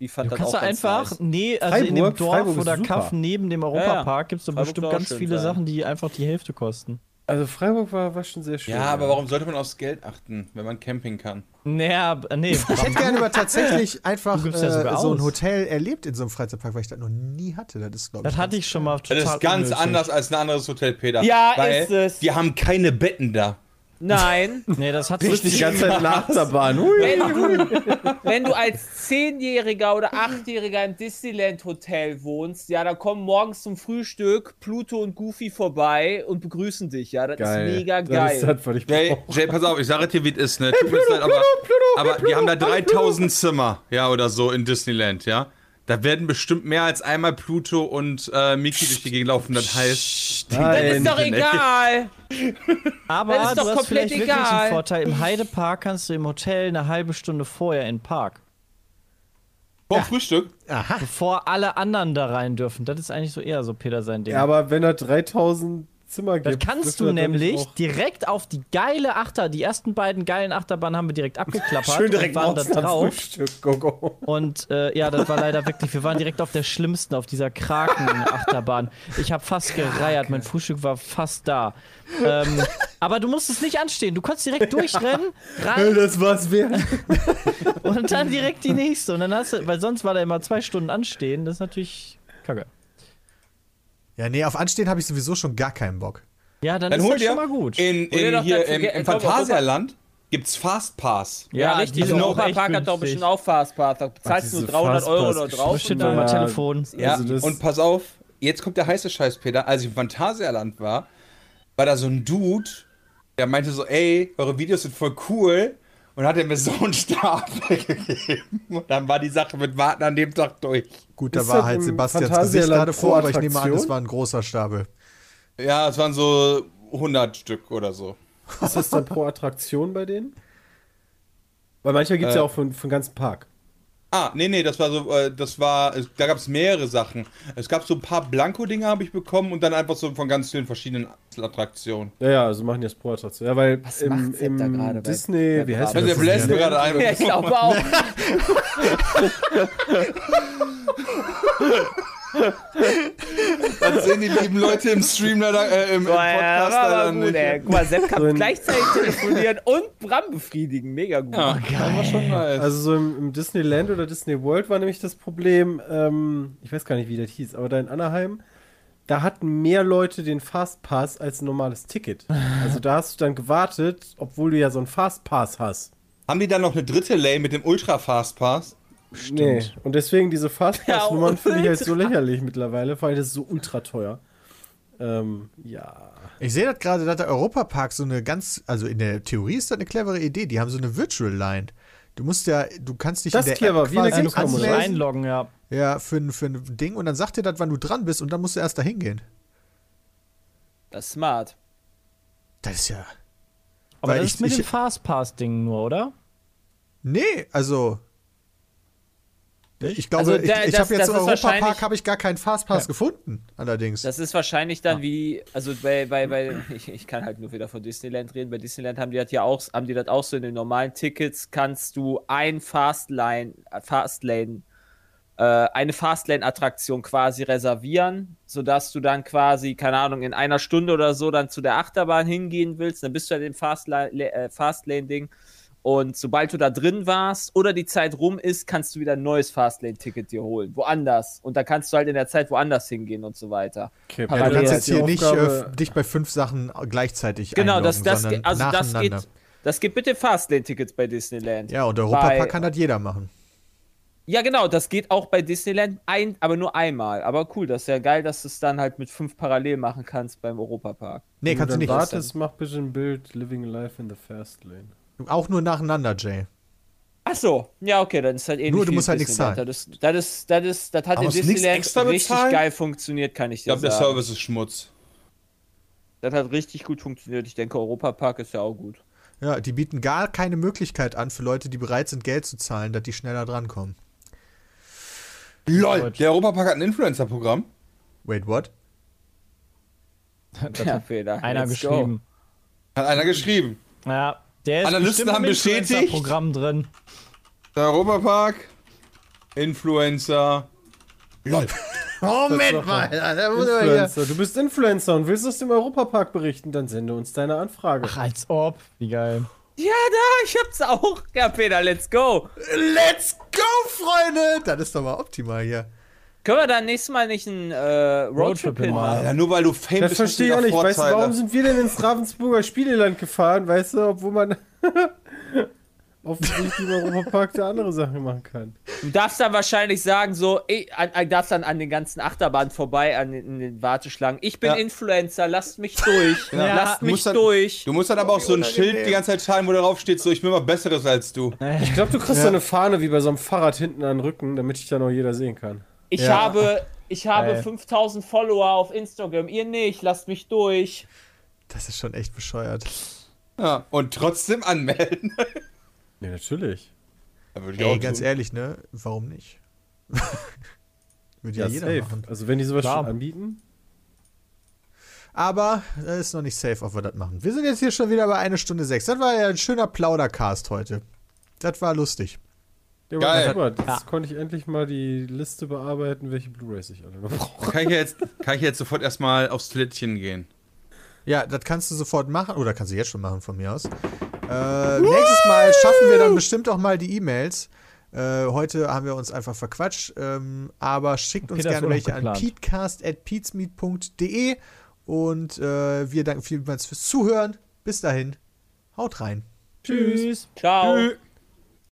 Die fand Du das kannst auch du einfach, nice. nee, also in dem Freiburg- Dorf Freiburg oder. Kaff neben dem Europapark gibt es Freiburg bestimmt ganz viele sein. Sachen, die einfach die Hälfte kosten. Also Freiburg war, war schon sehr schön. Ja, aber warum sollte man aufs Geld achten, wenn man Camping kann? Naja, nee, Ich hätte gerne aber tatsächlich einfach ja äh, so ein. Hotel erlebt in so einem Freizeitpark, weil ich das noch nie hatte. Das ist, glaube ich, das hatte ich schon mal total Das ist ganz unnötig. anders als ein anderes Hotel, Peter. Ja, weil ist es. Die haben keine Betten da. Nein. Nee, das hat Du bist die ganze Zeit Achterbahn. Hui. wenn, du, wenn du als Zehnjähriger oder Achtjähriger im Disneyland Hotel wohnst, ja, da kommen morgens zum Frühstück Pluto und Goofy vorbei und begrüßen dich, ja. Das ist mega Das geil. ist das, was ich Jay, brauche. Jay, pass auf, ich sage dir, wie es ist, ne? Tut mir leid, aber, aber die haben da 3000 Zimmer, ja, oder so in Disneyland, ja. Da werden bestimmt mehr als einmal Pluto und äh, Mickey durch die Gegend laufen. Das heißt, das ist doch egal. Aber Das ist du doch hast komplett vielleicht wirklich egal. einen Vorteil. Im Heidepark kannst du im Hotel eine halbe Stunde vorher in den Park. vor Frühstück. Aha. Bevor alle anderen da rein dürfen. Das ist eigentlich so eher so Peter sein Ding. Ja, aber wenn er 3000 Zimmer das gibt. kannst dürfte du nämlich direkt auf die geile Achter, die ersten beiden geilen Achterbahnen haben wir direkt abgeklappert Schön direkt und waren da drauf. Frühstück. Go, go. Und äh, ja, das war leider wirklich, wir waren direkt auf der schlimmsten, auf dieser Kraken-Achterbahn. Ich habe fast gereiert, mein Frühstück war fast da. Ähm, aber du musstest nicht anstehen, du konntest direkt durchrennen, rein Das war's wert. und dann direkt die nächste. Und dann hast du, weil sonst war da immer zwei Stunden anstehen, das ist natürlich kacke. Ja, nee, auf Anstehen habe ich sowieso schon gar keinen Bock. Ja, dann, Dann ist hol das dir schon mal gut. in, in hier im, im Phantasialand gibt's Fastpass. Ja, Ja, richtig. auch echt Europapark hat doch bestimmt auch Fastpass. Da bezahlst du nur 300 Euro da drauf. Bestimmt und Ja. Telefon. Ja, Also und pass auf, jetzt kommt der heiße Scheiß, Peter. Als ich im Phantasialand war, war da so ein Dude, der meinte so, ey, eure Videos sind voll cool. Und hat er mir so einen Stab gegeben. Und dann war die Sache mit Warten an dem Tag durch. Gut, da Ist war das halt im Sebastians Gesicht gerade vor, aber ich nehme an, es war ein großer Stapel. Ja, es waren so 100 Stück oder so. Ist das dann pro Attraktion bei denen? Weil manchmal gibt es Äh. ja auch für, für den ganzen Park. Ah, nee, nee, das war so, äh, das war, es, da gab es mehrere Sachen. Es gab so ein paar Blanko-Dinge habe ich bekommen und dann einfach so von ganz vielen verschiedenen Attraktionen. Ja, ja, also machen die das pro Attraktion. Ja, weil Was im, Sepp da gerade im Disney, wie heißt? Also, der bläst mir gerade ein. Ja, ich glaube auch. Das sehen die lieben Leute im Stream leider, äh, im, im Podcast leider gut, nicht. ey. Guck mal, Sepp kann gleichzeitig telefonieren und Bram befriedigen. Mega gut. Ja, war schon nice. Also so im, im Disneyland oder Disney World war nämlich das Problem, ähm, ich weiß gar nicht, wie das hieß, aber da in Anaheim, da hatten mehr Leute den Fastpass als ein normales Ticket. Also da hast du dann gewartet, obwohl du ja so einen Fastpass hast. Haben die dann noch eine dritte Lane mit dem Ultra Fast Pass? Nee. Und deswegen diese Fastpass-Nummern Ja, finde ich halt so lächerlich mittlerweile, weil das ist so ultra teuer. Ähm, ja. Ich sehe das gerade, dass der Europapark so eine ganz, also in der Theorie ist das eine clevere Idee. Die haben so eine Virtual Line. Du musst ja, du kannst dich Das in ist der clever, App wie quasi Kannst was? anmelden. einloggen, ja. Ja, für, ein- für ein Ding und dann sagt dir das, wann du dran bist und dann musst du erst dahin gehen. Das ist smart. Das ist ja. Aber das ich- ist mit ich- dem Fastpass-Ding nur, oder? Nee, also. Ich glaube, Also der- ich, ich habe jetzt im Europapark habe ich gar keinen Fastpass gefunden, allerdings. Das ist wahrscheinlich dann wie, also bei, bei, bei ich, ich kann halt nur wieder von Disneyland reden. Bei Disneyland haben die das ja auch, haben die das auch so in den normalen Tickets, kannst du ein Fastlane, äh, Fastlane, äh, eine Fastlane-Attraktion quasi reservieren, sodass du dann quasi, keine Ahnung, in einer Stunde oder so dann zu der Achterbahn hingehen willst. Dann bist du ja dem Fastlane- äh, Fastlane-Ding. Und sobald du da drin warst oder die Zeit rum ist, kannst du wieder ein neues Fastlane-Ticket dir holen. Woanders. Und dann kannst du halt in der Zeit woanders hingehen und so weiter. Okay, ja, du parallel kannst jetzt hier nicht äh, dich bei fünf Sachen gleichzeitig Genau, das, das, sondern geht- also das geht, das geht mit den Fastlane-Tickets bei Disneyland. Ja, und Europapark kann das jeder machen. Ja, genau, das geht auch bei Disneyland, ein, aber nur einmal. Aber cool, das ist ja geil, dass du es dann halt mit fünf parallel machen kannst beim Europapark. Nee, Wenn kannst du nicht. wartest, mach bitte ein Bild Living Life in the Fast Lane. Auch nur nacheinander, Jay. Ach so, ja, okay, dann ist halt ähnlich. Nur, du musst halt nichts zahlen. Das, ist- das, ist, das, ist, das hat Aber in Disneyland extra richtig bezahlen? geil funktioniert, kann ich Ich dir glaube, der sagen. Service ist Schmutz. Das hat richtig gut funktioniert. Ich denke, Europapark ist ja auch gut. Ja, die bieten gar keine Möglichkeit an für Leute, die bereit sind, Geld zu zahlen, dass die schneller drankommen. LOL, der Europapark hat ein Influencer-Programm. Wait, what? Ja, Peter. Einer let's go. geschrieben. Hat einer geschrieben. Ja, der ist Analysten haben bestätigt. Influencer-Programm drin. Der Europapark, Influencer. LOL. Moment mal. Influencer. Du bist Influencer und willst aus dem Europapark berichten, dann sende uns deine Anfrage. Ach, als ob. Wie geil. Ja, da, ich hab's auch. Ja, Peter, let's go. Let's go, Freunde! Das ist doch mal optimal hier. Können wir dann nächstes Mal nicht einen äh, Roadtrip Roadtrip hinmachen? Alter, nur weil du Fame Das bist, verstehe ich auch du nicht. Weißt du, warum sind wir denn ins Ravensburger Spieleland gefahren, weißt du, obwohl man offensichtlich im Europapark da andere Sachen machen kann. Du darfst dann wahrscheinlich sagen, so, ey, an, an, darfst dann an den ganzen Achterbahnen vorbei, an den, den Warteschlangen. Ich bin Ja. Influencer, lasst mich durch. Ja, lasst du mich dann- durch. Du musst dann aber auch so ein Schild die ganze Zeit schreiben, wo darauf steht, so, ich bin mal Besseres als du. Ich glaube, du kriegst so eine Fahne wie bei so einem Fahrrad hinten an den Rücken, damit dich da noch jeder sehen kann. Ich Ja. habe, ich habe Geil. 5000 Follower auf Instagram. Ihr nicht, lasst mich durch. Das ist schon echt bescheuert. Ja, und trotzdem anmelden. Ja, natürlich. Da würde ich Ey, auch ganz tun. ehrlich, ne? Warum nicht? Würde ja, jeder safe. machen. Also wenn die sowas Klar. schon anbieten. Aber es ist noch nicht safe, ob wir das machen. Wir sind jetzt hier schon wieder bei einer Stunde sechs. Das war ja ein schöner Plaudercast heute. Das war lustig. Ja, Geil. aber super, jetzt konnte ich endlich mal die Liste bearbeiten, welche Blu-rays ich alle noch brauche. Kann ich ja jetzt, kann ich jetzt sofort erstmal aufs Toilettchen gehen. Ja, das kannst du sofort machen. Oder kannst du jetzt schon machen von mir aus. Äh, nächstes Mal schaffen wir dann bestimmt auch mal die E-Mails. Äh, heute haben wir uns einfach verquatscht. Ähm, aber schickt uns gerne welche an peatcast.peatsmeet.de und äh, wir danken vielmals fürs Zuhören. Bis dahin. Haut rein. Tschüss. Ciao. Tschüss.